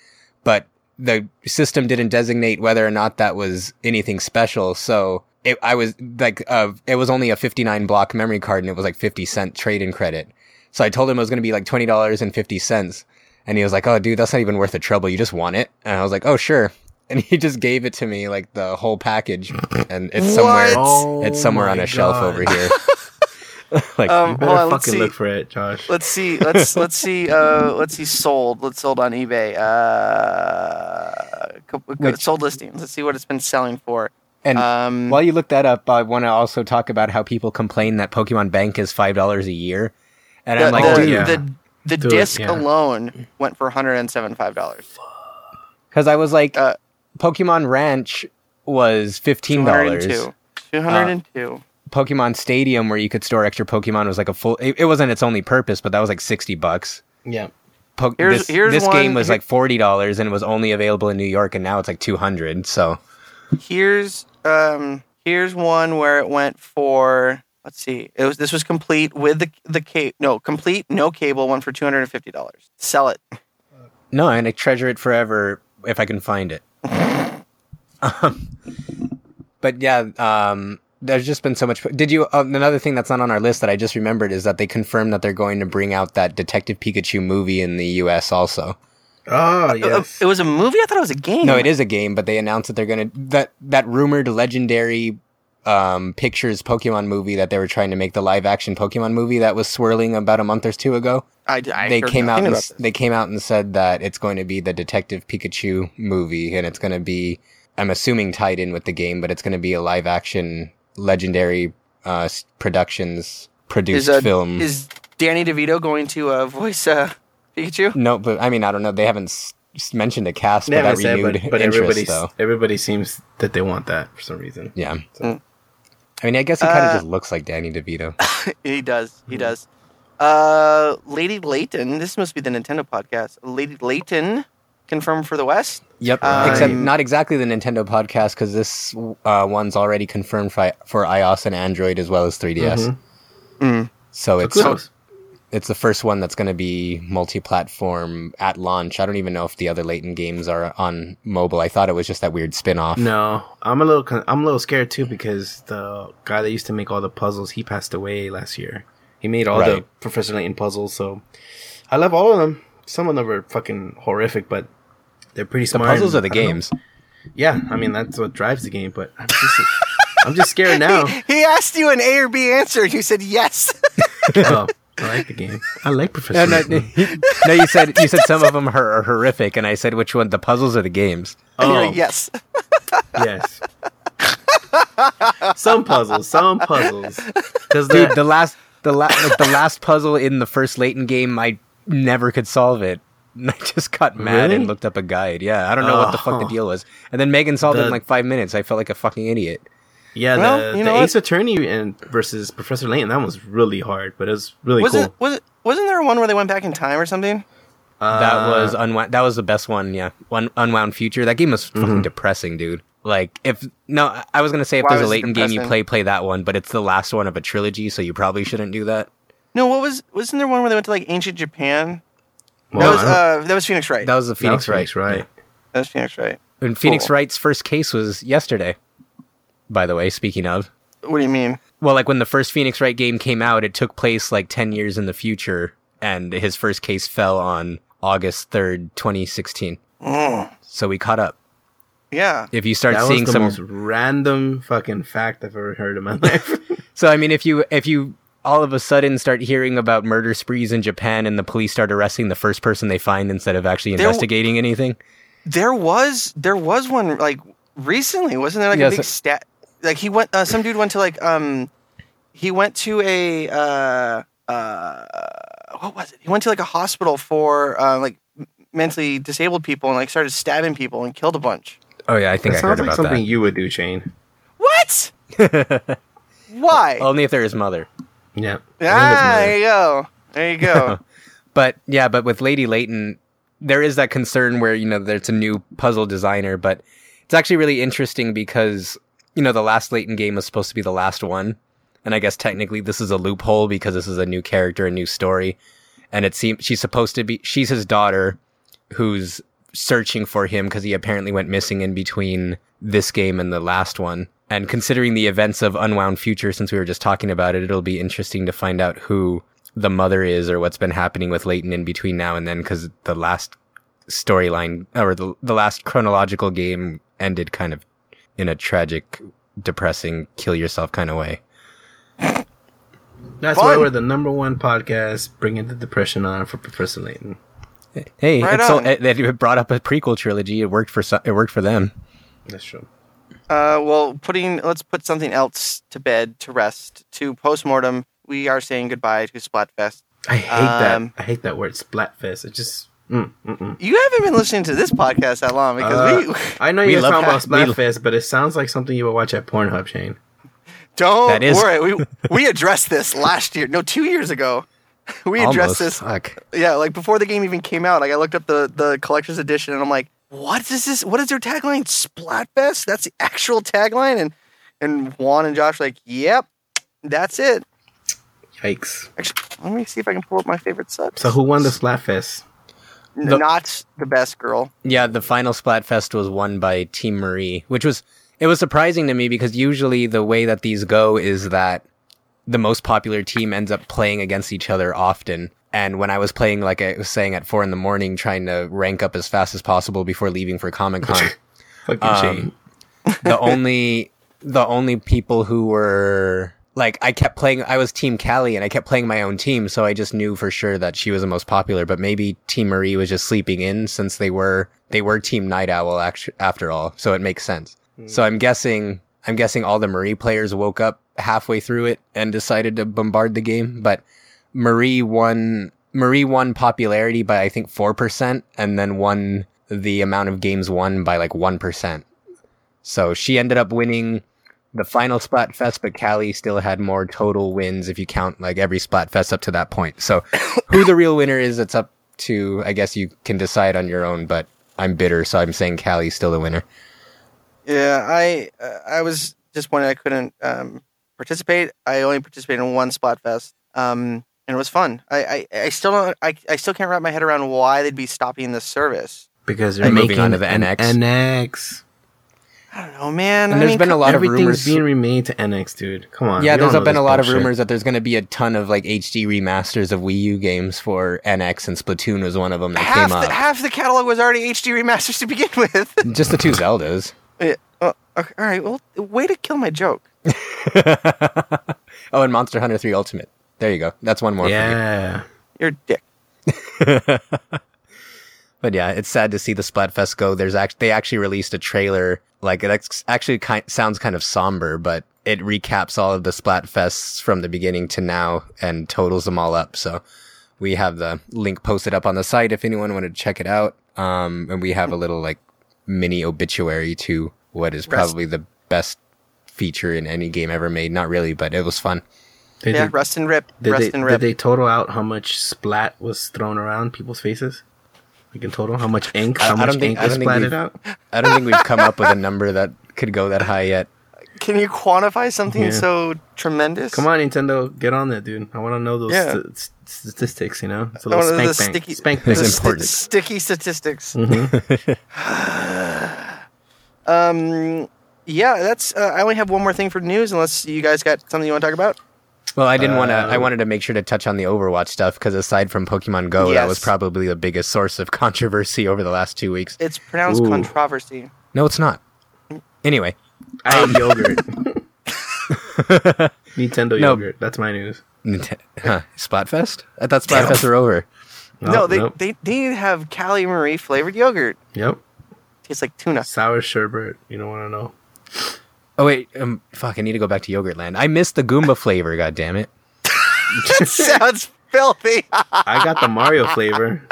but the system didn't designate whether or not that was anything special. So it I was like uh it was only a fifty nine block memory card, and it was like fifty cent trade in credit. So I told him it was gonna be like twenty dollars and fifty cents. And he was like, "Oh, dude, that's not even worth the trouble. You just want it." And I was like, "Oh, sure." And he just gave it to me, like the whole package, and it's somewhere. Oh It's somewhere on my a shelf over here. like, Um, You better on, fucking see. look for it, Josh. Let's see. Let's let's see. Uh, let's see. Sold. Let's sold on eBay. Uh, co- co- Which- sold listings. Let's see what it's been selling for. and Um, while you look that up, I want to also talk about how people complain that Pokemon Bank is five dollars a year, and the, I'm like, the, dude, yeah. the, the Do it, disc yeah. alone went for one hundred and seventy five dollars. because I was like, Uh, Pokemon Ranch was fifteen Two hundred dollars. two. Two hundred and two. Pokemon Stadium, where you could store extra Pokemon, was like a full. It, it wasn't its only purpose, but that was like sixty bucks. Yeah. Po- Here's- this here's this one- game was here- like forty dollars, and it was only available in New York, and now it's like two hundred. So Here's um here's one where it went for let's see. It was this was complete with the the ca- no complete no cable one for two hundred and fifty dollars. Sell it. no, and I treasure it forever if I can find it. um, but yeah, um, there's just been so much. Did you? Uh, another thing that's not on our list that I just remembered is that they confirmed that they're going to bring out that Detective Pikachu movie in the U.S. also. Oh Uh, yes. It was a movie. I thought it was a game. No, it is a game, but they announced that they're gonna that that rumored legendary um, pictures Pokemon movie that they were trying to make the live action Pokemon movie that was swirling about a month or two ago. I, I they heard came out and, about s- this. they came out and said that it's going to be the Detective Pikachu movie, and it's going to be I'm assuming tied in with the game, but it's going to be a live action legendary uh, productions produced Is, uh, film. Is Danny DeVito going to uh, voice uh, Pikachu? no, but I mean I don't know. They haven't s- s- mentioned a cast, They but that haven't said, renewed but, but interest everybody though. everybody seems that they want that for some reason. Yeah. Mm. I mean, I guess he kind of Uh, just looks like Danny DeVito. he does. He Hmm. does. Uh, Lady Layton. This must be the Nintendo podcast. Lady Layton confirmed for the West. Yep. Um, Except not exactly the Nintendo podcast because this uh, one's already confirmed for, for iOS and Android as well as 3DS. Mhm. Mm. So it's Kudos. it's the first one that's going to be multi-platform at launch. I don't even know if the other Layton games are on mobile. I thought it was just that weird spin-off. No, I'm a little con- I'm a little scared too because the guy that used to make all the puzzles he passed away last year. He made all the Right. Professor Layton puzzles, so I love all of them. Some of them are fucking horrific, but they're pretty The smart. puzzles are the I know. games. Yeah, I mean that's what drives the game, but I'm just I'm just scared now. He asked you an A or B answer, and you said yes. oh, I like the game. I like Professor. No, no, Layton. no, you said you said some of them are, are horrific, and I said which one? The puzzles or the games? Oh, like, yes. yes. some puzzles, some puzzles. Because Dude, the last the la- like the last puzzle in the first Layton game, I never could solve it. And I just got mad Really? and looked up a guide. Yeah, I don't know what the fuck the Oh. deal was. And then Megan solved it in like five minutes. I felt like a fucking idiot. Yeah, Well, the, you the know Ace Attorney and versus Professor Layton, that was really hard, but it was really wasn't cool. was it wasn't there one where they went back in time or something? that Uh, was unwound. That was the best one. Yeah, one unwound future. That game was fucking Mm-hmm. depressing, dude. Like if no, I was gonna say if Why there's a was it Layton game you play, play that one. But it's the last one of a trilogy, so you probably shouldn't do that. No, what was wasn't there one where they went to like ancient Japan? Well, that was uh that was Phoenix Wright. That was the that Phoenix was Wright. right? That was Phoenix Wright. And Phoenix Cool. Wright's first case was yesterday. By the way, speaking of. What do you mean? Well, like when the first Phoenix Wright game came out, it took place like 10 years in the future, and his first case fell on August 3rd, 2016. Mm, So we caught up. yeah. If you start That was seeing the some. most random fucking fact I've ever heard in my life. So, I mean, if you, if you all of a sudden start hearing about murder sprees in Japan and the police start arresting the first person they find instead of actually There investigating anything, There was there was one like recently, wasn't there like Yeah, a big so- stat like he went uh, some dude went to like um he went to a uh uh what was it? He went to like a hospital for uh like mentally disabled people and like started stabbing people and killed a bunch. oh yeah, I think that I heard sounds like about something that. you would do, Shane. What? Why? Only if they're his mother. Yeah. ah, there you go. There you go. But yeah, but with Lady Layton, there is that concern where, you know, there's a new puzzle designer, but it's actually really interesting because, you know, the last Layton game was supposed to be the last one. And I guess technically this is a loophole because this is a new character, a new story. And it seems she's supposed to be, she's his daughter who's searching for him because he apparently went missing in between this game and the last one. And considering the events of Unwound Future, since we were just talking about it, it'll be interesting to find out who the mother is or what's been happening with Layton in between now and then because the last storyline or the, the last chronological game ended kind of in a tragic, depressing, kill yourself kind of way. That's Fun. why we're the number one podcast bringing the depression on for Professor Layton. Hey, Right it's so, on. it, it brought up a prequel trilogy. It worked for some, it worked for them. That's true. Uh, well, putting let's put something else to bed to rest. To postmortem, we are saying goodbye to Splatfest. I hate Um, that. I hate that word splatfest. It just. Mm, mm, mm. You haven't been listening to this podcast that long because Uh, we I know you're love talking about ha- we- Splatfest, but it sounds like something you would watch at Pornhub, Shane. don't That is- worry. We we addressed this last year, no, two years ago. We addressed Almost. this, Fuck. yeah, like before the game even came out. Like I looked up the the collector's edition, and I'm like, what is this? What is their tagline? Splatfest? That's the actual tagline. And and Juan and Josh were like, yep, that's it. Yikes. Actually, let me see if I can pull up my favorite subs. So who won the Splatfest? N- The- not the best girl. Yeah, the final Splatfest was won by Team Marie, which was it was surprising to me because usually the way that these go is that the most popular team ends up playing against each other often. And when I was playing, like I was saying, at four in the morning, trying to rank up as fast as possible before leaving for Comic Con, Um, the only the only people who were like I kept playing I was team Callie and I kept playing my own team so I just knew for sure that she was the most popular but maybe team Marie was just sleeping in since they were they were team Night Owl actu- after all so it makes sense. So I'm guessing I'm guessing all the Marie players woke up halfway through it and decided to bombard the game but Marie won Marie won popularity by I think 4% and then won the amount of games won by like 1%. So she ended up winning the final Splatfest, but Callie still had more total wins if you count like every Splatfest up to that point. So who the real winner is, it's up to, I guess you can decide on your own, but I'm bitter, so I'm saying Callie's still the winner. Yeah, I uh, I was disappointed I couldn't um, participate. I only participated in one Splatfest, um, and it was fun. I, I, I still don't I, I still can't wrap my head around why they'd be stopping this service. Because they're And moving making on to the an NX. NX. I don't know, man. And I there's mean, been a lot of rumors. being remade to NX, dude. Come on. yeah, you there's been a this lot of bullshit. rumors that there's going to be a ton of like HD remasters of Wii U games for NX, and Splatoon was one of them that half came the, up. half the catalog was already HD remasters to begin with. Just the two Zeldas. Yeah, oh, okay, all right, well, way to kill my joke. oh, and Monster Hunter 3 Ultimate. There you go. That's one more for you. Yeah. You're a dick. But yeah, it's sad to see the Splatfest go. There's act- they actually released a trailer. Like it ex- actually kind sounds kind of somber, but it recaps all of the Splatfests from the beginning to now and totals them all up. So we have the link posted up on the site if anyone wanted to check it out. Um, and we have a little like mini obituary to what is probably the best feature in any game ever made. Not really, but it was fun. Did yeah, they- rest and rip. Did rest they, and did they total out how much splat was thrown around people's faces? Like in total, how much ink? How I much don't think- ink I was splatted out? I don't think we've come up with a number that could go that high yet. Can you quantify something Yeah. so tremendous? Come on, Nintendo, get on that, dude. I want to know those Yeah. st- st- statistics. You know, it's a I little spank the bank. sticky- Spank bank. The sti- important. sticky statistics. Mhm. Um, yeah, that's. Uh, I only have one more thing for news, unless you guys got something you want to talk about. Well, I didn't want to. I Uh, wanted to make sure to touch on the Overwatch stuff because aside from Pokemon Go, that was probably the biggest source of controversy over the last two weeks. It's pronounced Ooh. controversy. No, it's not. Anyway, I ate yogurt. Nintendo No. yogurt. That's my news. Nint- huh, Splatfest. I thought Splatfest are over. no, Nope, they, nope. they they need have Callie Marie flavored yogurt. Yep. Tastes like tuna. Sour sherbet. You don't want to know. Oh wait, um, fuck! I need to go back to Yogurtland. I missed the Goomba flavor. God damn it! that sounds filthy. I got the Mario flavor.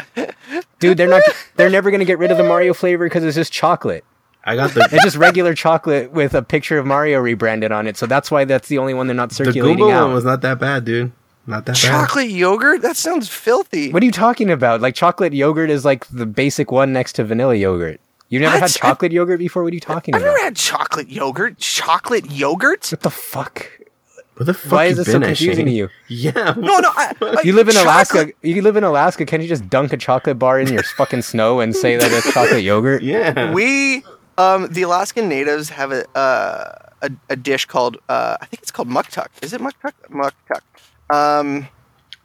Dude, they're not. They're never gonna get rid of the Mario flavor because it's just chocolate. I got the It's just regular chocolate with a picture of Mario rebranded on it. So that's why that's the only one they're not circulating. the circulating Goomba out. one was not that bad, dude. Not that bad. Chocolate yogurt? That sounds filthy. What are you talking about? Like chocolate yogurt is like the basic one next to vanilla yogurt. You never had chocolate yogurt before? What are you talking about? I've never had chocolate yogurt. Chocolate yogurt? What the fuck? What the fuck Why is this so been at, confusing to you? Yeah. No, no. I, I- You live in Alaska. chocolate- You live in Alaska. Can't you just dunk a chocolate bar in your fucking snow and say that it's chocolate yogurt? Yeah. We, um, the Alaskan natives have a uh, a, a dish called uh, I think it's called muktuk. Is it muktuk? Muktuk. Um,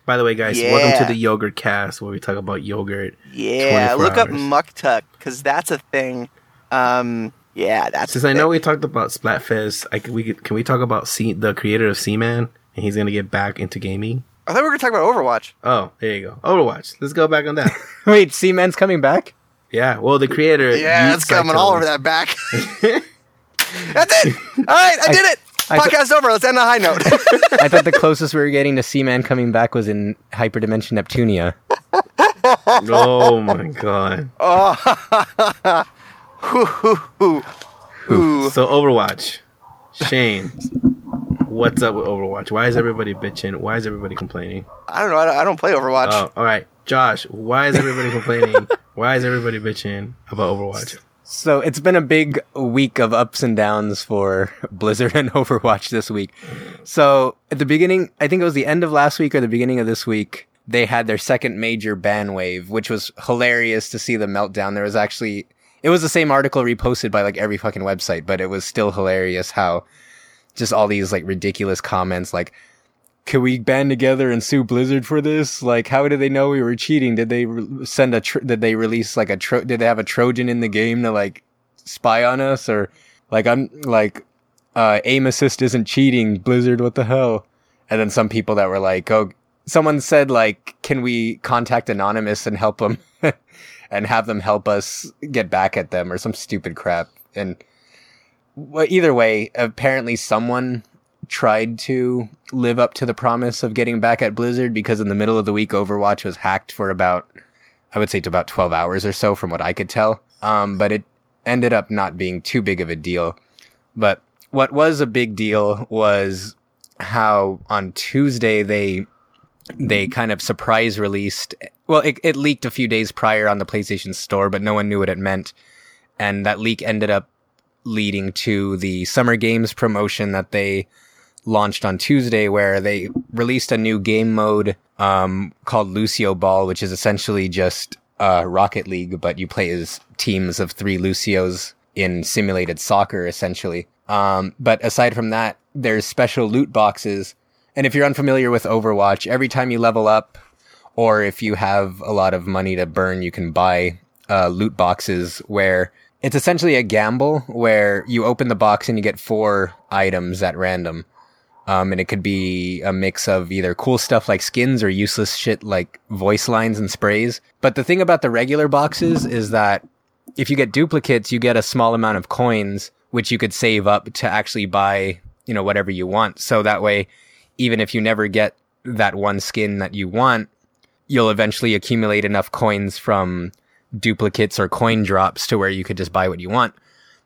By the way, guys, welcome to the yogurt cast where we talk about yogurt. yeah. 24 Look up hours. muktuk because that's a thing. Um, yeah, that's. Since I know we talked about Splatfest, I could, we could, can we talk about C, the creator of Seaman and he's gonna get back into gaming? I thought we were gonna talk about Overwatch. Oh, there you go. Overwatch. Let's go back on that. Wait, Seaman's coming back? yeah. Well, the creator. Yeah, it's coming all over that back. that's it. All right, I did it. I th- Podcast over. Let's end on a high note. I thought the closest we were getting to Seaman coming back was in Hyperdimension Neptunia. Oh my god. oh. Hoo, hoo, hoo. Ooh. So Overwatch, Shane, what's up with Overwatch? Why is everybody bitching? Why is everybody complaining? I don't know. I don't, I don't play Overwatch. Oh, all right, Josh. Why is everybody complaining? Why is everybody bitching about Overwatch? So it's been a big week of ups and downs for Blizzard and Overwatch this week. So at the beginning, I think it was the end of last week or the beginning of this week, they had their second major ban wave, which was hilarious to see the meltdown. There was actually, it was the same article reposted by like every fucking website, but it was still hilarious how just all these like ridiculous comments like, can we band together and sue Blizzard for this? Like, how did they know we were cheating? Did they re- send a? Tr- did they release like a? Tro- did they have a Trojan in the game to like spy on us? Or like I'm like, uh, aim assist isn't cheating. Blizzard, what the hell? And then some people that were like, oh, someone said like, can we contact Anonymous and help them and have them help us get back at them or some stupid crap? And well, either way, apparently someone tried to live up to the promise of getting back at Blizzard because in the middle of the week, Overwatch was hacked for about, I would say, to about 12 hours or so, from what I could tell. Um, but it ended up not being too big of a deal. But what was a big deal was how on Tuesday they they kind of surprise released. Well, it, it leaked a few days prior on the PlayStation Store, but no one knew what it meant, and that leak ended up leading to the Summer Games promotion that they launched on Tuesday, where they released a new game mode um, called Lucio Ball, which is essentially just uh, Rocket League, but you play as teams of three Lucios in simulated soccer, essentially. Um, but aside from that, there's special loot boxes. And if you're unfamiliar with Overwatch, every time you level up, or if you have a lot of money to burn, you can buy uh, loot boxes where it's essentially a gamble where you open the box and you get four items at random. Um, and it could be a mix of either cool stuff like skins or useless shit like voice lines and sprays. But the thing about the regular boxes is that if you get duplicates, you get a small amount of coins, which you could save up to actually buy, you know, whatever you want. So that way, even if you never get that one skin that you want, you'll eventually accumulate enough coins from duplicates or coin drops to where you could just buy what you want.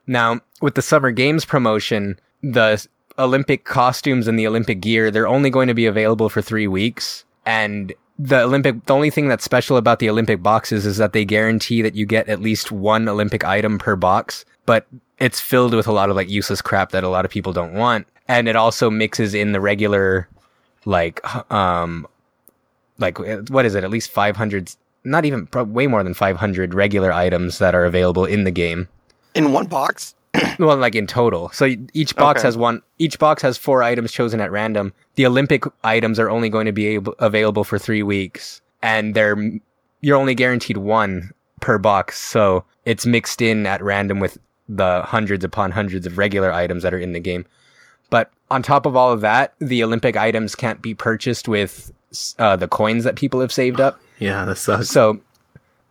Now, with the Summer Games promotion, the Olympic costumes and the Olympic gear, they're only going to be available for three weeks. And the Olympic, the only thing that's special about the Olympic boxes is that they guarantee that you get at least one Olympic item per box, but it's filled with a lot of like useless crap that a lot of people don't want. And it also mixes in the regular, like, um, like, what is it? At least 500, not even, way more than 500 regular items that are available in the game. In one box? well, like in total. So each box okay. has one. Each box has four items chosen at random. The Olympic items are only going to be able, available for three weeks, and they're you're only guaranteed one per box. So it's mixed in at random with the hundreds upon hundreds of regular items that are in the game. But on top of all of that, the Olympic items can't be purchased with uh, the coins that people have saved up. Yeah, that sucks. So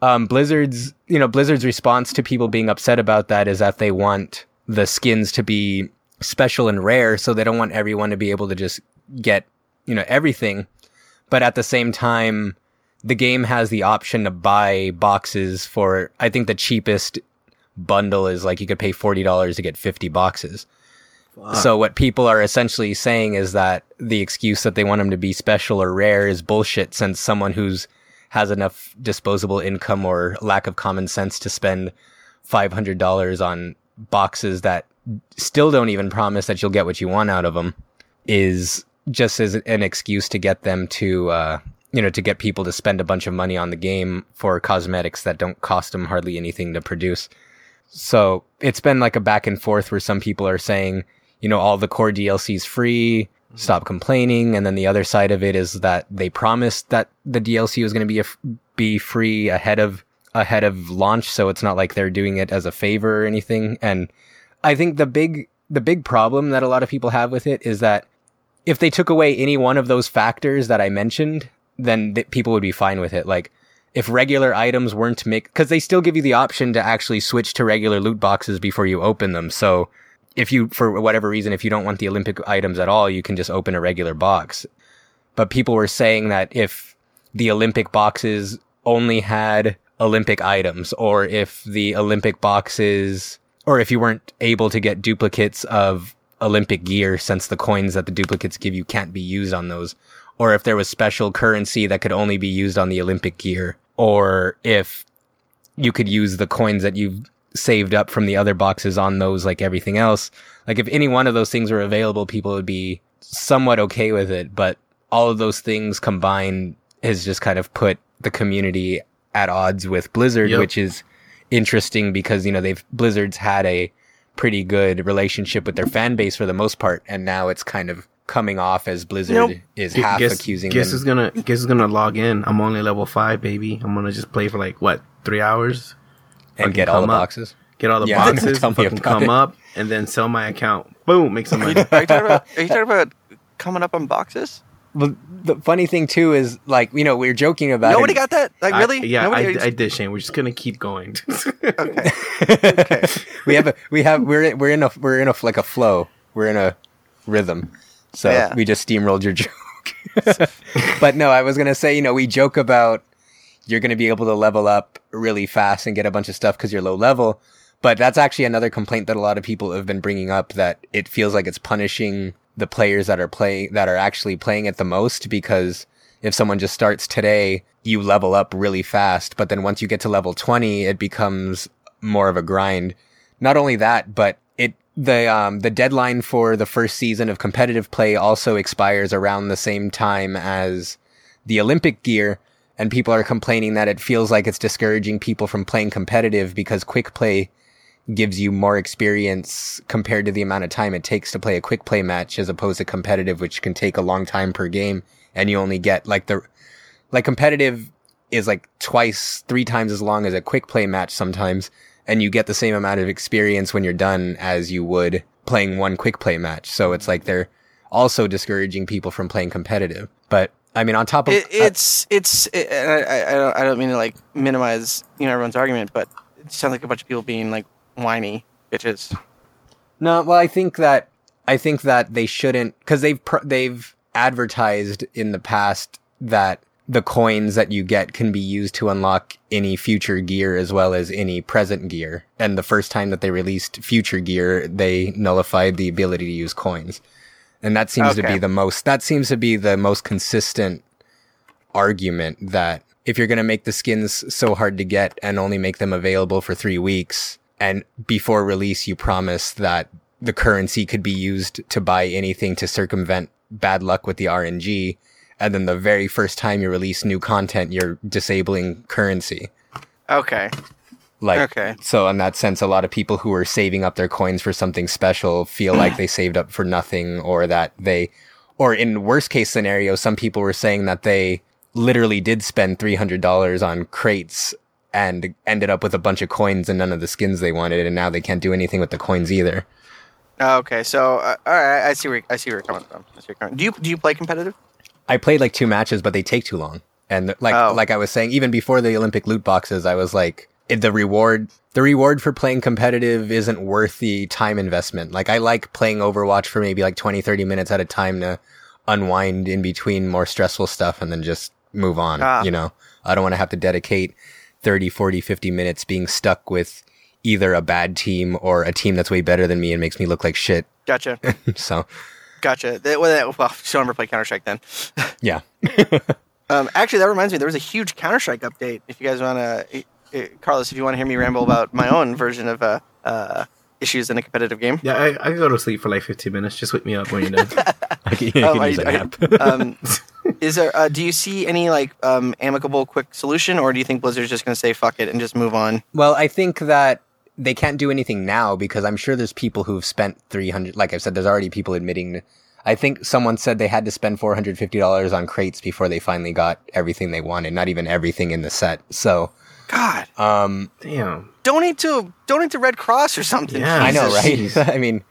um, Blizzard's, you know, Blizzard's response to people being upset about that is that they want the skins to be special and rare, so they don't want everyone to be able to just get, you know, everything. But at the same time, the game has the option to buy boxes for, I think the cheapest bundle is like you could pay $40 to get 50 boxes. So what people are essentially saying is that the excuse that they want them to be special or rare is bullshit since someone who's has enough disposable income or lack of common sense to spend $500 on boxes that still don't even promise that you'll get what you want out of them is just as an excuse to get them to, uh, you know, to get people to spend a bunch of money on the game for cosmetics that don't cost them hardly anything to produce. So it's been like a back and forth where some people are saying, you know, all the core DLC's free stop complaining. And then the other side of it is that they promised that the DLC was going to be be free ahead of ahead of launch, so it's not like they're doing it as a favor or anything. And I think the big the big problem that a lot of people have with it is that if they took away any one of those factors that I mentioned, then th- people would be fine with it. Like if regular items weren't make because they still give you the option to actually switch to regular loot boxes before you open them. So if you, for whatever reason, if you don't want the Olympic items at all, you can just open a regular box. But people were saying that if the Olympic boxes only had Olympic items, or if the Olympic boxes, or if you weren't able to get duplicates of Olympic gear, since the coins that the duplicates give you can't be used on those, or if there was special currency that could only be used on the Olympic gear, or if you could use the coins that you've saved up from the other boxes on those like everything else. Like if any one of those things were available, people would be somewhat okay with it. But all of those things combined has just kind of put the community at odds with Blizzard, yep. which is interesting because, you know, they've Blizzard's had a pretty good relationship with their fan base for the most part. And now it's kind of coming off as Blizzard nope. is half guess, accusing guess them. is gonna guess is gonna log in. I'm only level five, baby. I'm gonna just play for like what three hours and get all the up, boxes. Get all the yeah, boxes. fucking come it. up and then sell my account. Boom, make some money. are, you talking about, are you talking about coming up on boxes? Well, the funny thing too is like you know we are joking about. Nobody it. got that. Like really? I, yeah, I, I, did, Shane. We're just gonna keep going. okay. okay. we have a we have we're we're in a we're in a like a flow. We're in a rhythm. So yeah. we just steamrolled your joke. but no, I was gonna say you know we joke about you're going to be able to level up really fast and get a bunch of stuff because you're low level. But that's actually another complaint that a lot of people have been bringing up that it feels like it's punishing the players that are playing, that are actually playing it the most because if someone just starts today, you level up really fast. But then once you get to level 20, it becomes more of a grind. Not only that, but it, the, um, the deadline for the first season of competitive play also expires around the same time as the Olympic gear and people are complaining that it feels like it's discouraging people from playing competitive because quick play gives you more experience compared to the amount of time it takes to play a quick play match as opposed to competitive which can take a long time per game and you only get like the like competitive is like twice three times as long as a quick play match sometimes and you get the same amount of experience when you're done as you would playing one quick play match. So it's like they're also discouraging people from playing competitive. But I mean, on top of it, it's uh, it's. It, I, I don't I don't mean to like minimize you know everyone's argument, but it sounds like a bunch of people being like whiny bitches. No, well, I think that I think that they shouldn't because they've pr- they've advertised in the past that the coins that you get can be used to unlock any future gear as well as any present gear. And the first time that they released future gear, they nullified the ability to use coins. And that seems to be the most, that seems to be the most consistent argument that if you're going to make the skins so hard to get and only make them available for three weeks and before release, you promise that the currency could be used to buy anything to circumvent bad luck with the RNG. And then the very first time you release new content, you're disabling currency. Okay. Like, Okay. so in that sense, a lot of people who are saving up their coins for something special feel like they saved up for nothing or that they, or in worst case scenario, some people were saying that they literally did spend $300 on crates and ended up with a bunch of coins and none of the skins they wanted. And now they can't do anything with the coins either. Okay. So, uh, all right. I see where I see where you're coming from. I see where you're coming. Do you do you play competitive? I played like two matches, but they take too long. And like Oh. like I was saying, even before the Olympic loot boxes, I was like, the reward the reward for playing competitive isn't worth the time investment. Like I like playing Overwatch for maybe like 20, 30 minutes at a time to unwind in between more stressful stuff and then just move on. Ah. You know, I don't want to have to dedicate 30, 40, 50 minutes being stuck with either a bad team or a team that's way better than me and makes me look like shit. Gotcha. so Gotcha. That, well, that, well, never play Counter Strike then. yeah. Um, actually, that reminds me. There was a huge Counter Strike update. If you guys want to, Carlos, if you want to hear me ramble about my own version of uh, uh, issues in a competitive game. Yeah, I, I can go to sleep for like 15 minutes. Just wake me up when you're done. I can, I Um, can are use you- a are you- um, is there? Uh, do you see any like um, amicable, quick solution, or do you think Blizzard's just going to say fuck it and just move on? Well, I think that they can't do anything now because I'm sure there's people who've spent 300 like I've said there's already people admitting I think someone said they had to spend $450 on crates before they finally got everything they wanted, not even everything in the set. So, God, um Damn. donate to donate to Red Cross or something. Yeah. I know, right? I mean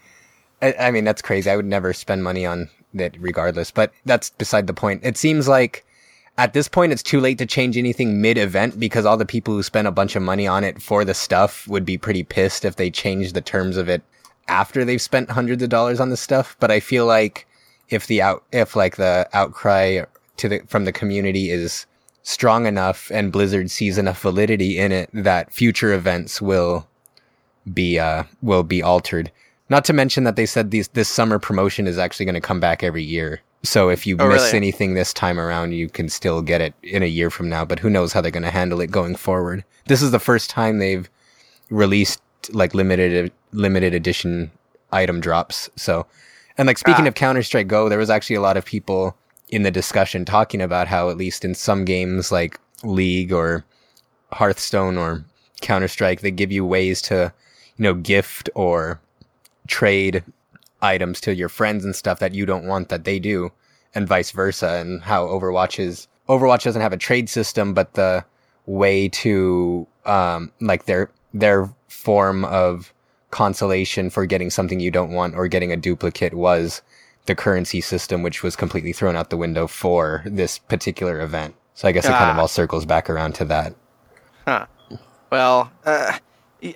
I, I mean that's crazy. I would never spend money on that regardless, but that's beside the point. It seems like at this point it's too late to change anything mid-event because all the people who spent a bunch of money on it for the stuff would be pretty pissed if they changed the terms of it after they've spent hundreds of dollars on the stuff but i feel like if the out if like the outcry to the from the community is strong enough and blizzard sees enough validity in it that future events will be uh will be altered not to mention that they said these this summer promotion is actually going to come back every year so if you Oh, miss really? anything this time around you can still get it in a year from now but who knows how they're going to handle it going forward this is the first time they've released like limited limited edition item drops so and like speaking Ah. of counter strike go there was actually a lot of people in the discussion talking about how at least in some games like league or hearthstone or counter strike they give you ways to you know gift or trade items to your friends and stuff that you don't want that they do and vice versa and how overwatch is overwatch doesn't have a trade system but the way to um like their their form of consolation for getting something you don't want or getting a duplicate was the currency system which was completely thrown out the window for this particular event so i guess it kind of Ah. all circles back around to that Huh. Well, uh,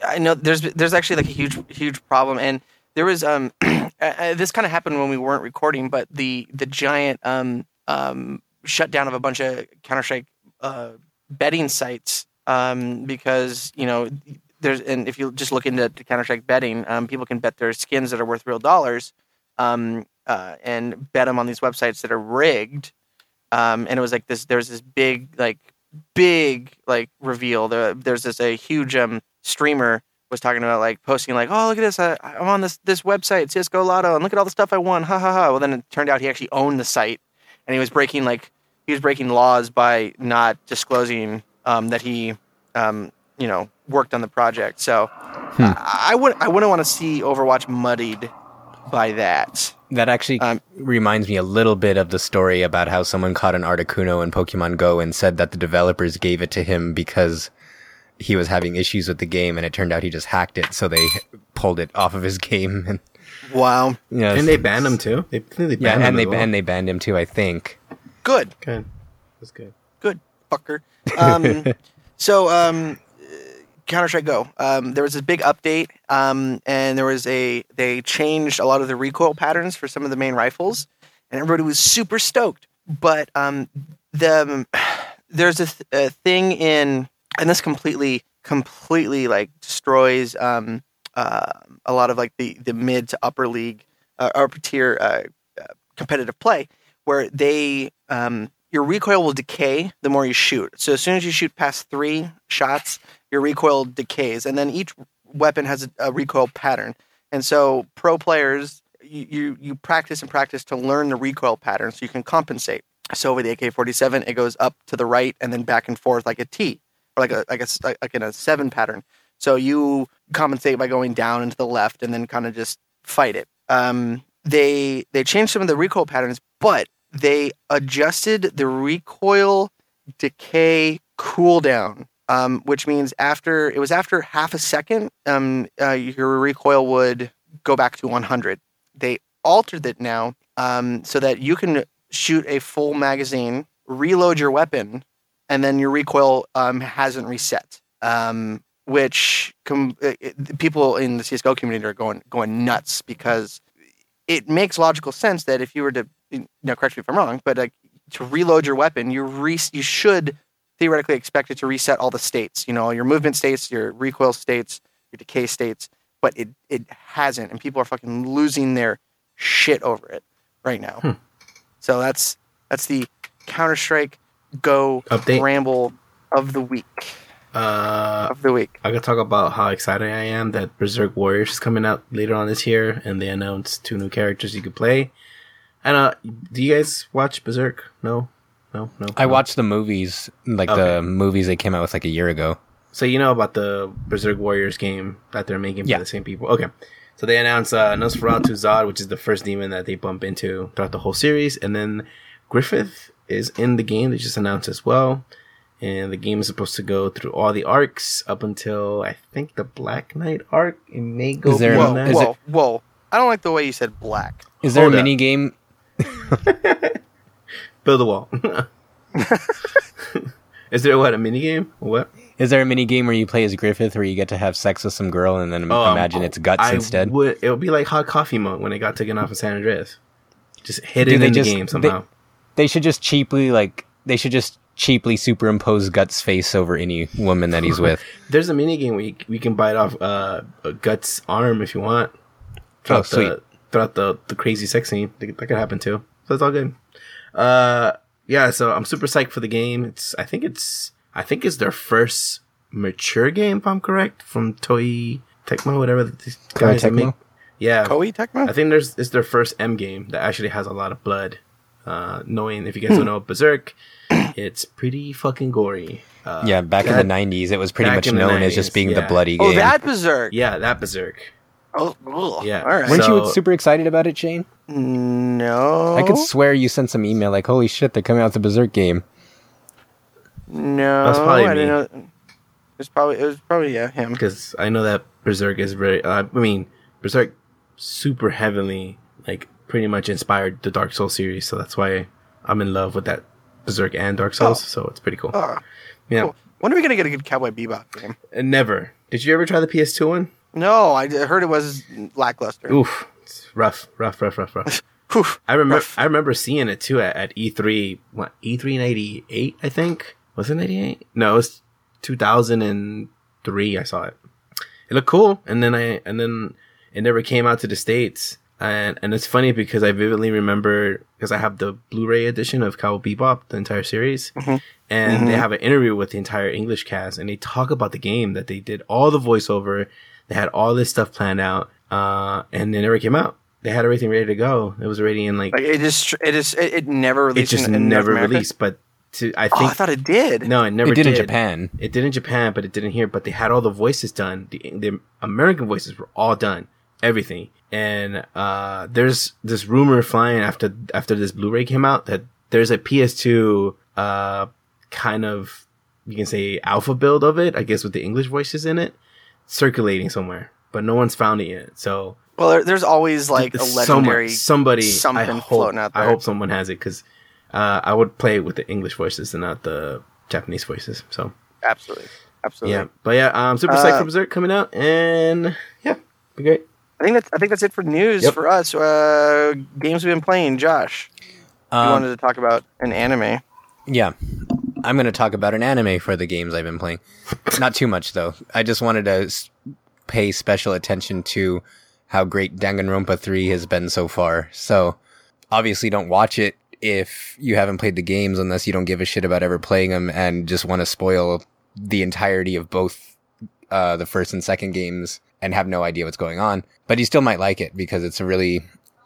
I know there's there's actually like a huge huge problem, and there was um uh, uh, this kind of happened when we weren't recording, but the the giant um um shutdown of a bunch of Counter Strike uh, betting sites um because you know there's and if you just look into Counter Strike betting, um people can bet their skins that are worth real dollars, um uh and bet them on these websites that are rigged, um and it was like this there's this big like big like reveal. There, there's this a huge um streamer was talking about like posting like, oh look at this, I, I'm on this this website CS:GO Lotto, and look at all the stuff I won, ha ha ha. Well, then it turned out he actually owned the site, and he was breaking like he was breaking laws by not disclosing um, that he um, you know worked on the project. So I, I would I wouldn't want to see Overwatch muddied by that. That actually Um, reminds me a little bit of the story about how someone caught an Articuno in Pokemon Go and said that the developers gave it to him because he was having issues with the game, and it turned out he just hacked it, so they pulled it off of his game. And Wow, you know, And they banned him too. They, I think they yeah, banned him and they as well. and they banned him too. I think. good. Good. That's good. good fucker. Um, so um, Counter Strike Go. Um, there was this big update, um, and there was a they changed a lot of the recoil patterns for some of the main rifles, and everybody was super stoked. But um, the there's a, th- a thing in and this completely completely like destroys um uh, a lot of like the the mid to upper league uh, upper tier uh, uh, competitive play where they um your recoil will decay the more you shoot. So as soon as you shoot past three shots, your recoil decays, and then each weapon has a, a recoil pattern. And so pro players, you, you you practice and practice to learn the recoil pattern so you can compensate. So with the AK-47, it goes up to the right and then back and forth like a T, or like a like a like in a seven pattern. So you compensate by going down and to the left and then kind of just fight it. Um, they they changed some of the recoil patterns, but they adjusted the recoil decay cooldown, um, which means after it was after half a second, um, uh, your recoil would go back to 100. They altered it now um, so that you can shoot a full magazine, reload your weapon, and then your recoil um, hasn't reset. Um, which com- it, people in the CS:GO community are going going nuts because it makes logical sense that if you were to you know, correct me if I'm wrong, but like to reload your weapon, you re- you should theoretically expected to reset all the states. You know, your movement states, your recoil states, your decay states, but it it hasn't, and people are fucking losing their shit over it right now. Hmm. So that's that's the Counter Strike Go Update. ramble of the week. Uh, Of the week. I could talk about how excited I am that Berserk Warriors is coming out later on this year, and they announced two new characters you could play. And uh, do you guys watch Berserk? No, no, no. I no? watched the movies, like Okay. the movies they came out with like a year ago. So you know about the Berserk Warriors game that they're making for Yeah. the same people. Okay. So they announced uh, Nosferatu Zod, which is the first demon that they bump into throughout the whole series, and then Griffith is in the game. They just announced as well, and the game is supposed to go through all the arcs up until I think the Black Knight arc. It may go Is there- beyond Whoa, that. is whoa, whoa! I don't like the way you said black. Is there Hold a up. mini game? Build a wall. is there what a mini game? What? Is there a mini game where you play as Griffith, where you get to have sex with some girl and then Um, imagine it's guts I instead? Would, it would be like hot coffee mode when it got taken off of San Andreas. Just hidden they in just- the game somehow. They should just cheaply like they should just cheaply superimpose Guts' face over any woman that he's with. There's a mini game where you, we can bite off uh, a Guts' arm if you want. Throughout Oh, sweet. The, throughout the, the crazy sex scene. That, that could happen too. So it's all good. Uh, yeah, so I'm super psyched for the game. It's I think it's I think it's their first mature game, if I'm correct, from Toei Tecmo, whatever these Koei guys that Tecmo? make. Yeah, Koei Tecmo. I think there's it's their first M game that actually has a lot of blood. Uh, knowing if you guys don't know Berserk, it's pretty fucking gory. Uh, yeah, back that- in the '90s, it was pretty much in the known as just 90s, being the yeah. bloody Oh, game. that Berserk. yeah, that Berserk. Oh, ugh. Yeah. All right. Weren't So- you super excited about it, Shane? No. I could swear you sent some email like, "Holy shit, they're coming out with the Berserk game." No. That's probably I didn't me. know. It's probably it was probably yeah him. because I know that Berserk is very. Uh, I mean, Berserk super heavily like pretty much inspired the Dark Souls series, so that's why I'm in love with that Berserk and Dark Souls. So it's pretty cool. Oh, yeah, cool. When are we gonna get a good Cowboy Bebop game? and never. Did you ever try the PS2 one? No, I heard it was lackluster. Oof, it's rough, rough, rough, rough, rough. Whew. I remember, Rough. I remember seeing it too at, at E3. What E3 '98? I think was it '98? No, it was 2003. I saw it. It looked cool, and then I and then it never came out to the states. And and it's funny because I vividly remember because I have the Blu-ray edition of Cowboy Bebop, the entire series, mm-hmm. and mm-hmm. they have an interview with the entire English cast, and they talk about the game that they did all the voiceover, they had all this stuff planned out, uh, and it never came out. They had everything ready to go. It was already in like Like it just it just it, it never it released. just in, in North never America? released. But to I Oh, think I thought it did. no, it never it did, did. in Japan. It did in Japan, but it didn't here. But they had all the voices done. The the American voices were all done, everything. And uh, there's this rumor flying after after this Blu-ray came out that there's a PS2 uh kind of you can say alpha build of it, I guess with the English voices in it, circulating somewhere, but no one's found it yet. So Well, there, there's always like a Someone- legendary. somebody something I hope, floating out there. I hope someone has it because uh, I would play it with the English voices and not the Japanese voices. So Absolutely, absolutely. yeah, but yeah, I'm super psyched Uh, for Berserk coming out, and yeah, be great. I think that's I think that's it for news Yep. for us. Uh, games we've been playing. Josh, you Um, wanted to talk about an anime. Yeah. I'm going to talk about an anime for the games I've been playing. Not too much though. I just wanted to s- pay special attention to how great Danganronpa 3 has been so far. So, obviously don't watch it if you haven't played the games unless you don't give a shit about ever playing them and just want to spoil the entirety of both uh, the first and second games and have no idea what's going on. But you still might like it because it's a really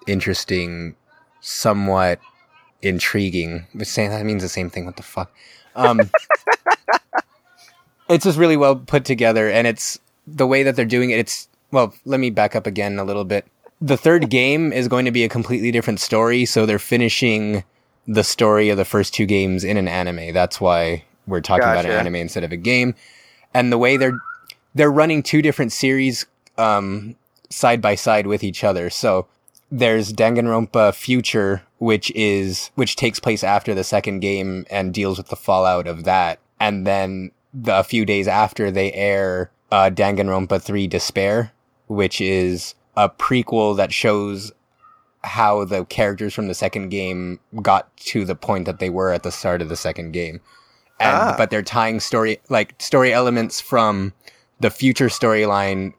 interesting, somewhat intriguing. Saying that means the same thing. What the fuck? Um, it's just really well put together, and it's the way that they're doing it. It's well. Let me back up again a little bit. The third game is going to be a completely different story, so they're finishing the story of the first two games in an anime. That's why we're talking about an anime instead of a game. And the way they're they're running two different series um, side by side with each other. So there's Danganronpa Future, which is which takes place after the second game and deals with the fallout of that. And then the, a few days after they air uh, Danganronpa 3 Despair, which is a prequel that shows how the characters from the second game got to the point that they were at the start of the second game. And Ah. but they're tying story like story elements from the future storyline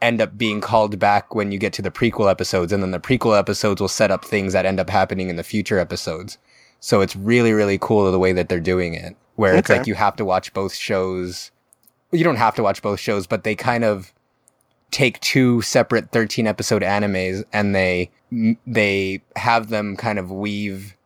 end up being called back when you get to the prequel episodes and then the prequel episodes will set up things that end up happening in the future episodes. So it's really really cool the way that they're doing it where it's like you have to watch both shows. You don't have to watch both shows, but they kind of take two separate 13 episode animes and they they have them kind of weave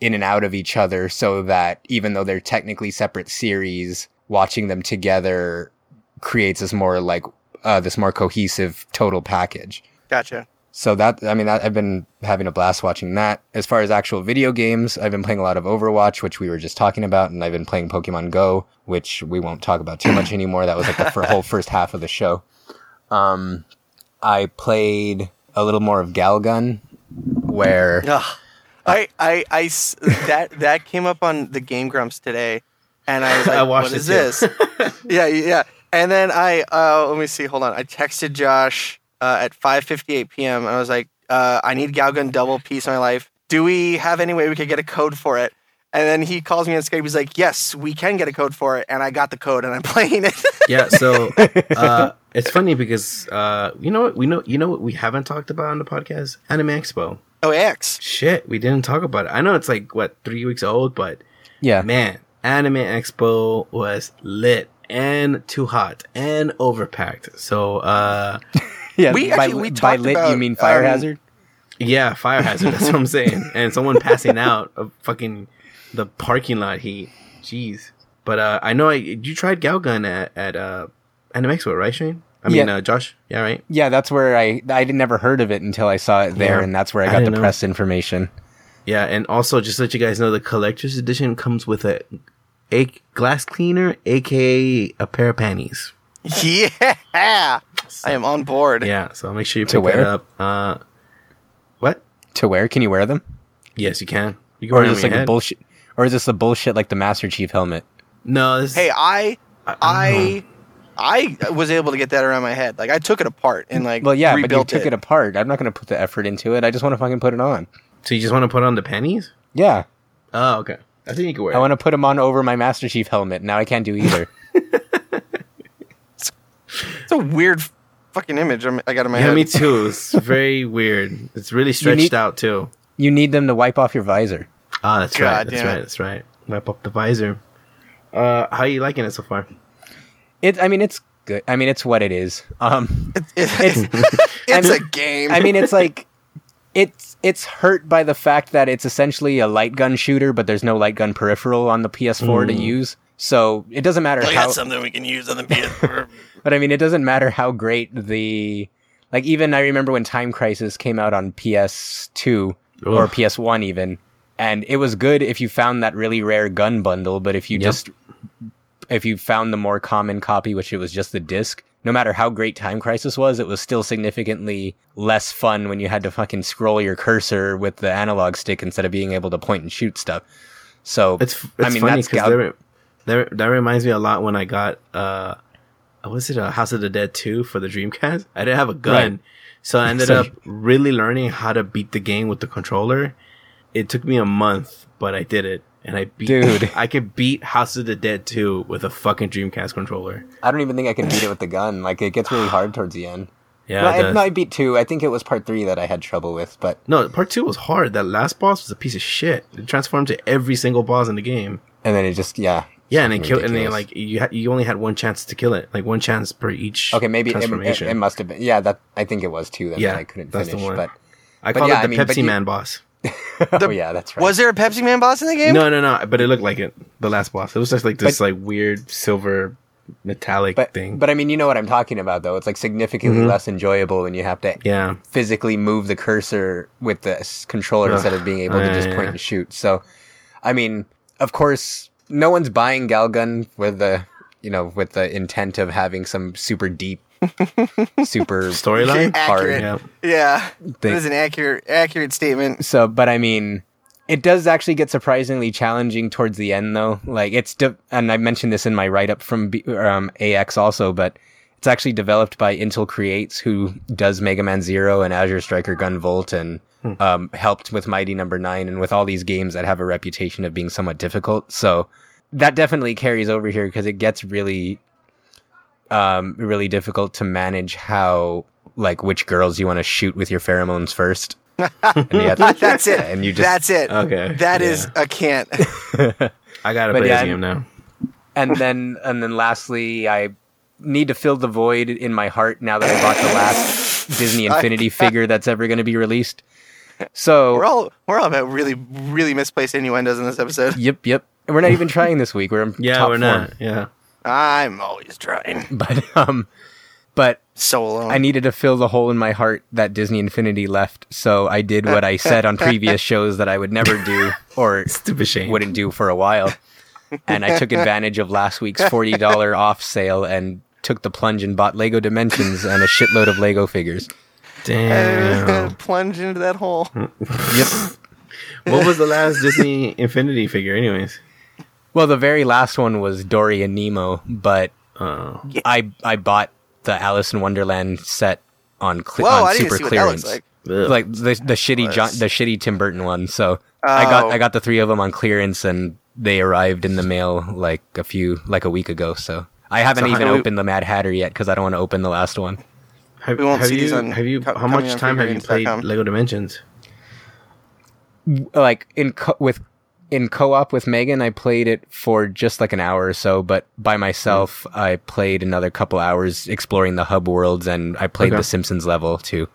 in and out of each other so that even though they're technically separate series watching them together creates this more like uh, this more cohesive total package Gotcha. So that i mean that, i've been having a blast watching that as far as actual video games i've been playing a lot of overwatch which we were just talking about and i've been playing pokemon go which we won't talk about too much anymore that was like the fir- whole first half of the show um i played a little more of galgun where Ugh. I, I, I s- that that came up on the Game Grumps today, and I was like, I watched "What it is too. this?" yeah, yeah. And then I, uh, let me see. Hold on. I texted Josh uh, at 5:58 p.m. and I was like, uh, "I need Galgun Double Peace in my life. Do we have any way we could get a code for it?" And then he calls me on Skype. He's like, "Yes, we can get a code for it." And I got the code, and I'm playing it. yeah so uh it's funny because uh you know what we know you know what we haven't talked about on the podcast anime expo oh, X. shit we didn't talk about it i know it's like what three weeks old but yeah man anime expo was lit and too hot and overpacked so uh yeah We by, actually- we by talked lit you mean fire um, hazard yeah fire hazard that's what i'm saying and someone passing out of fucking the parking lot heat jeez but uh i know I, you tried galgun at, at uh anime expo right shane i mean Yeah. uh josh yeah right Yeah, that's where I I had never heard of it until I saw it there, Yeah. and that's where I I got the know. press information. Yeah, and also just to let you guys know, the collector's edition comes with a, a glass cleaner, aka a pair of panties. Yeah, I am on board. Yeah, so make sure you To pick that wear? up. Uh, what? To wear? Can you wear them? Yes, you can. You can Or wear is this like your a bullshit? Or is this a bullshit like the Master Chief helmet? No, this. Hey, I I, I I I was able to get that around my head. Like I took it apart and like Well, yeah, but you rebuilt took it. apart. I'm not going to put the effort into it. I just want to fucking put it on. so you just want to put on the pennies? Yeah, Oh, okay. I think you can wear. I want to put them on over my Master Chief helmet. Now I can't do either. It's a weird fucking image I'm, I got in my yeah, head. me too. It's very weird. It's really stretched need- out too. you need them to wipe off your visor. Ah, that's God right. That's it. right. That's right. Wipe off the visor. Uh, how are you liking it so far? It. I mean, it's good. I mean, it's what it is. Um, It- it's. it's I a game. I mean, it's like it's it's hurt by the fact that it's essentially a light gun shooter, but there's no light gun peripheral on the PS4 to use. So it doesn't matter I how. got something we can use on the PS4. But I mean, it doesn't matter how great the like. Even I remember when Time Crisis came out on PS2 or PS1 even, and it was good if you found that really rare gun bundle. But if you Yep. just if you found the more common copy, which it was just the disc, no matter how great Time Crisis was, it was still significantly less fun when you had to fucking scroll your cursor with the analog stick instead of being able to point and shoot stuff. So It's, it's I mean, funny that's because gal- that, that, that reminds me a lot when I got uh, was it a House of the Dead two for the Dreamcast? I didn't have a gun, Right. so I ended So- up really learning how to beat the game with the controller. It took me a month, but I did it, and I beat Dude. I could beat House of the Dead 2 with a fucking Dreamcast controller. I don't even think I can beat it with the gun. Like it gets really hard towards the end. Yeah, no, it I, no, I beat two. I think it was part three that I had trouble with, but No, part two was hard. That last boss was a piece of shit. It transformed to every single boss in the game. and then it just yeah. Yeah, and then fucking kill, and then ridiculous. like you ha- you only had one chance to kill it, like one chance per each. Okay, maybe it, it, it must have been. Yeah, that I think it was too. Then Yeah, that I couldn't that's the finish. one. But I but call yeah, it I the mean, Pepsi you- Man boss. oh yeah, that's right. Was there a Pepsi Man boss in the game? No, no, no. But it looked like it. The last boss. It was just like this like weird silver metallic but thing. but I mean, you know what I'm talking about, though. It's like significantly Mhm. less enjoyable when you have to yeah, physically move the cursor with the controller Ugh. instead of being able to just yeah, point yeah. and shoot. So, I mean, of course, no one's buying Galgun with the you know with the intent of having some super deep, super storyline. Accurate. Yeah, Yeah, thing. that is an accurate accurate statement. So, but I mean, it does actually get surprisingly challenging towards the end, though. Like it's, de- and I mentioned this in my write up from B- um, AX also, but it's actually developed by Inti Creates, who does Mega Man Zero and Azure Striker Gunvolt, and um, helped with Mighty Number Nine, and with all these games that have a reputation of being somewhat difficult. So that definitely carries over here because it gets really, um, really difficult to manage how like which girls you want to shoot with your pheromones first. And you have to- That's it. And you just That's it. Okay, That yeah. is a can't. I gotta But play yeah, game now. and then and then lastly, I need to fill the void in my heart now that I bought the last Disney Infinity figure that's ever going to be released. So we're all we're all about really really misplaced innuendos in this episode. yep, yep. And we're not even trying this week. We're in Yeah, top we're form. not. Yeah, I'm always trying. But um, but So alone. I needed to fill the hole in my heart that Disney Infinity left. So I did what I said on previous shows that I would never do or stupid shame. wouldn't do for a while. And I took advantage of last week's forty dollar off sale and took the plunge and bought Lego Dimensions and a shitload of Lego figures. Damn. plunge into that hole. Yep. what was the last Disney Infinity figure, anyways? Well, the very last one was Dory and Nemo, but Oh, I I bought the Alice in Wonderland set on cl- Whoa, on I didn't super see what clearance. that looks like. Like the the shitty John, the shitty Tim Burton one. So I got Oh. I got the three of them on clearance, and they arrived in the mail like a few like a week ago. So I haven't So even do we- opened the Mad Hatter yet because I don't want to open the last one. have, we won't have see you, these on- have you? co- how much time have you played figurines.com. Lego Dimensions? Like in co- with in co-op with Megan, I played it for just like an hour or so, but by myself, I played another couple hours exploring the hub worlds, and I played Okay. the Simpsons level too.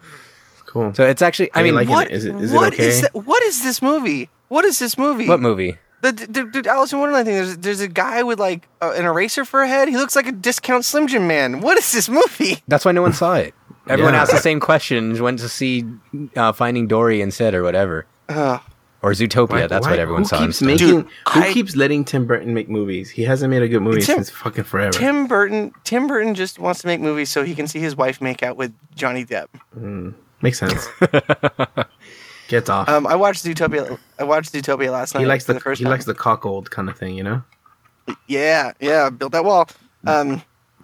Cool. So it's actually, I Are you mean, liking What Is it- is it what okay? is that- what is this movie? What is this movie? what movie? The, the, the Alice in Wonderland thing. There's there's a guy with like uh, an eraser for a head. He looks like a discount Slim Jim man. What is this movie? That's why no one saw it. Everyone Yeah. asked the same questions, went to see uh, Finding Dory instead or whatever. Uh, Or Zootopia, Why- that's why- what everyone who saw. keeps making? Dude, who I- keeps letting Tim Burton make movies? He hasn't made a good movie Tim- since fucking forever. Tim Burton. Tim Burton just wants to make movies so he can see his wife make out with Johnny Depp. Makes sense. Gets off. Um, I watched Zootopia. I watched Zootopia last night. he likes the, the first he time. likes the cockold kind of thing, you know. Yeah, yeah. Built that wall. Um,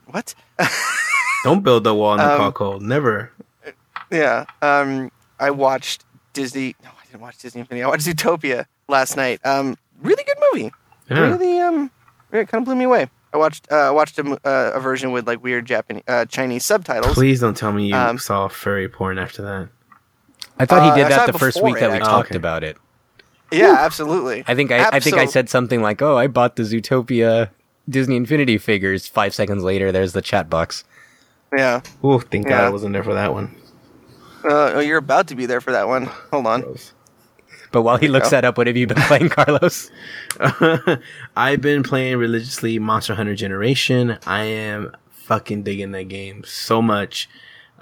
what? Don't build the wall in the Um, cockold. Never. Yeah. Um, I watched Disney. No, I didn't watch Disney Infinity. I watched Zootopia last night. Um, really good movie. Yeah. Really, um, it kind of blew me away. I watched. Uh, I watched a, uh, a version with like weird Japanese, uh, Chinese subtitles. Please don't tell me you Um, saw furry porn after that. I thought Uh, he did saw that the first week it, that we actually. talked Okay. about it. Yeah, absolutely. I think I, I think I said something like, "Oh, I bought the Zootopia Disney Infinity figures." Five seconds later, there's the chat box. Yeah. Ooh, thank God I wasn't there for that one. Uh, oh, you're about to be there for that one. Hold on. Gross. But while he looks go. that up, what have you been playing, Carlos? I've been playing religiously Monster Hunter Generation. I am fucking digging that game so much.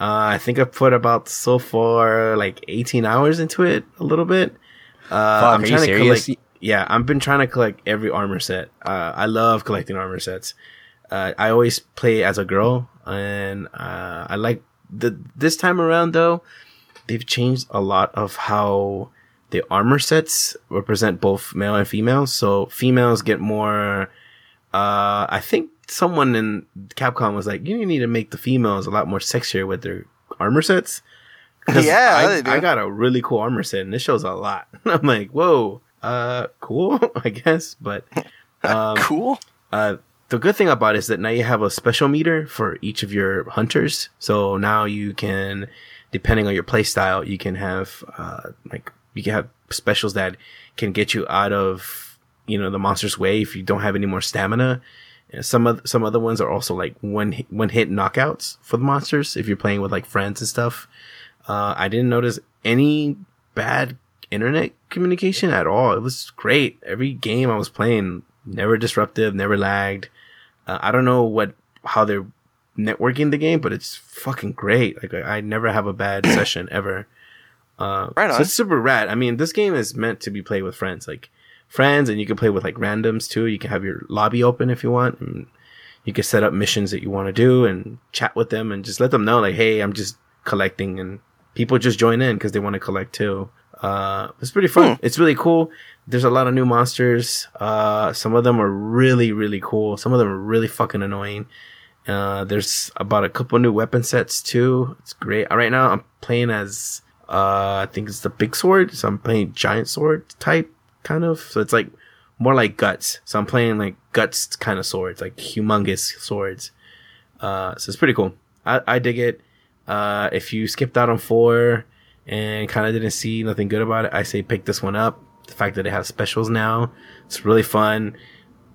Uh, I think I put about so far like 18 hours into it, a little bit. Uh, Fuck, are you serious? collect. Yeah, I've been trying to collect every armor set. Uh, I love collecting armor sets. Uh, I always play as a girl, and uh, I like the this time around though. They've changed a lot of how the armor sets represent both male and female. So females get more. Uh, I think someone in Capcom was like, "You need to make the females a lot more sexier with their armor sets. Yeah, I. I got a really cool armor set, and this shows a lot. I'm like, whoa, uh, cool, I guess. But um, cool. Uh, the good thing about it is that now you have a special meter for each of your hunters. So now you can, depending on your play style, you can have uh, like you can have specials that can get you out of you know the monster's way if you don't have any more stamina. And some of some other ones are also like one one hit knockouts for the monsters if you're playing with like friends and stuff. Uh, I didn't notice any bad internet communication at all. It was great. Every game I was playing, never disruptive, never lagged. Uh, I don't know what how they're networking the game, but it's fucking great. Like I, I never have a bad session ever. Uh, Right on. So it's super rad. I mean, this game is meant to be played with friends, like friends, and you can play with like randoms too. You can have your lobby open if you want, and you can set up missions that you want to do and chat with them and just let them know like, hey, I'm just collecting, and people just join in because they want to collect too. Uh, it's pretty fun. It's really cool. There's a lot of new monsters. Uh, some of them are really, really cool. Some of them are really fucking annoying. Uh, there's about a couple new weapon sets too. It's great. Uh, Right now, I'm playing as uh, I think it's the big sword. So I'm playing giant sword type kind of. So it's like more like guts. So I'm playing like guts kind of swords, like humongous swords. Uh, so it's pretty cool. I, I dig it. Uh, if you skipped out on four and kind of didn't see nothing good about it, I say pick this one up. The fact that it has specials now, it's really fun.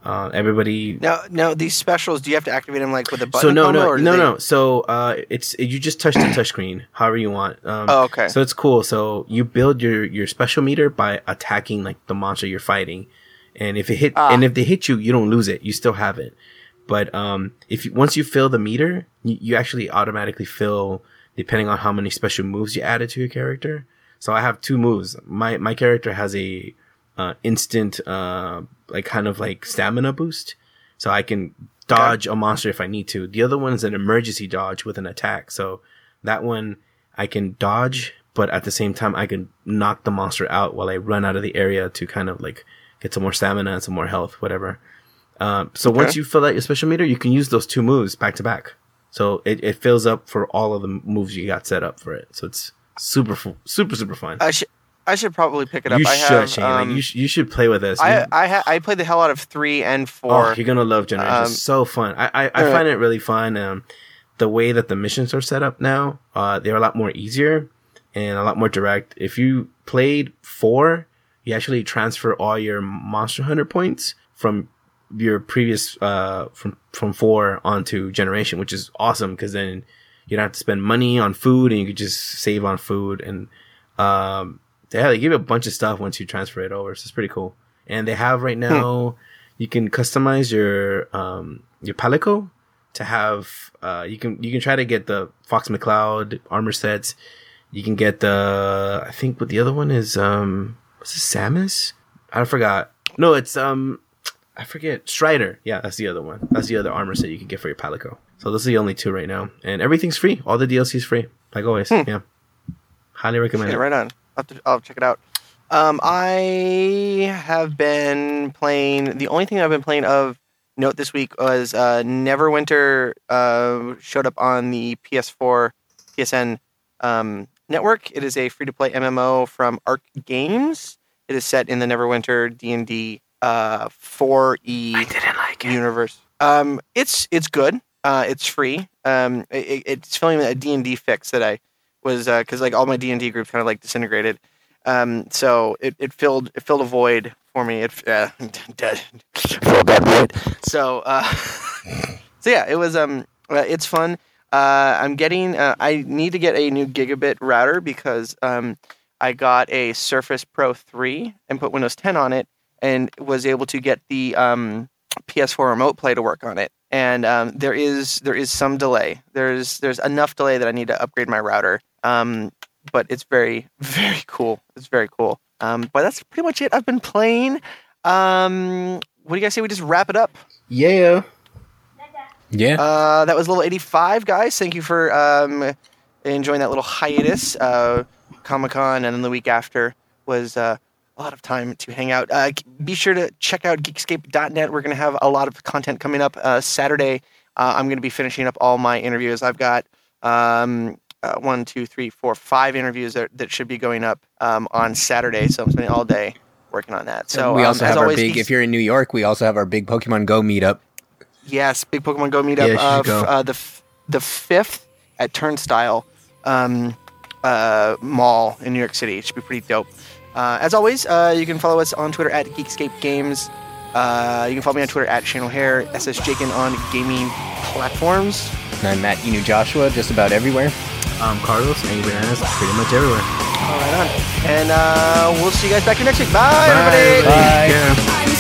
Uh, everybody Now, now these specials, do you have to activate them like with a button? so no no no they- no. So uh it's you just touch the touchscreen however you want. Um Oh, okay. so it's cool. So you build your your special meter by attacking like the monster you're fighting. And if it hit Ah. and if they hit you you don't lose it. You still have it. But um if you once you fill the meter you, you actually automatically fill depending on how many special moves you added to your character. So i have two moves. My my character has a uh instant uh like kind of like stamina boost so I can dodge a monster if I need to. The other one is an emergency dodge with an attack. So that one I can dodge, but at the same time I can knock the monster out while I run out of the area to kind of like get some more stamina and some more health, whatever. Um, so once you fill out your special meter, you can use those two moves back to back. So it, it fills up for all of the moves you got set up for it. So it's super, super, super fun. I should I should probably pick it up. you I should, have, Shane. um, like, you, sh- you should play with this. I I ha- I played the hell out of three and Oh, four. you're gonna love Generation. Um, so fun. I I, I find it really fun. Um, the way that the missions are set up now, uh, they're a lot more easier and a lot more direct. If you played four, you actually transfer all your Monster Hunter points from your previous uh from from four onto Generation, which is awesome because then you don't have to spend money on food and you could just save on food and um yeah they give you a bunch of stuff once you transfer it over so it's pretty cool. And they have right now you can customize your um your palico to have uh you can you can try to get the fox mccloud armor sets. You can get the i think what the other one is um what's it samus? I forgot. No it's um i forget. Strider. Yeah that's the other one. That's the other armor set you can get for your palico. So those are the only two right now. And everything's free. All the dlc is free like always. Yeah. Highly recommend Yeah, right on. I'll, to, I'll check it out. Um, I have been playing. The only thing I've been playing of note this week was uh, Neverwinter. Uh, showed up on the PS4, PSN um, network. It is a free to play MMO from Arc Games. It is set in the Neverwinter D and D uh, 4E universe. Um, it's it's good. Uh, it's free. Um, it, it's filling a D and D fix that I was because like all my D and D groups kind of like disintegrated. Um, so it, it filled it filled a void for me. It uh, filled that void. So uh, so yeah, it was um uh, it's fun. Uh, I'm getting uh, I need to get a new gigabit router because um I got a Surface Pro 3 and put Windows 10 on it and was able to get the um PS4 remote play to work on it. And um, there is there is some delay. There's there's enough delay that I need to upgrade my router. Um, but it's very very cool. It's very cool. Um, but that's pretty much it. I've been playing. Um, what do you guys say? We just wrap it up. yeah Yeah. Uh, that was level 85, guys. Thank you for um, enjoying that little hiatus. Uh, Comic Con, and then the week after was uh, a lot of time to hang out. Uh, be sure to check out geekscape.net. We're going to have a lot of content coming up. Uh, Saturday, uh, I'm going to be finishing up all my interviews. I've got um, uh, one, two, three, four, five interviews that, that should be going up um, on Saturday. So I'm spending all day working on that. So we um, also as have our always, big. Geeks- If you're in New York, we also have our big Pokemon Go meetup. Yes, big Pokemon Go meetup Yeah, of go. uh, the f- the fifth at Turnstyle um, uh, Mall in New York City. It should be pretty dope. Uh, as always, uh, you can follow us on Twitter at Geekscape Games. Uh, you can follow me on Twitter at Shane O'Hare, SSJakin on gaming platforms. And I'm Matt Inu Joshua, just about everywhere. I'm Carlos, Angry Bananas, pretty much everywhere. All right on. And uh, we'll see you guys back here next week. Bye, everybody. Bye. Yeah.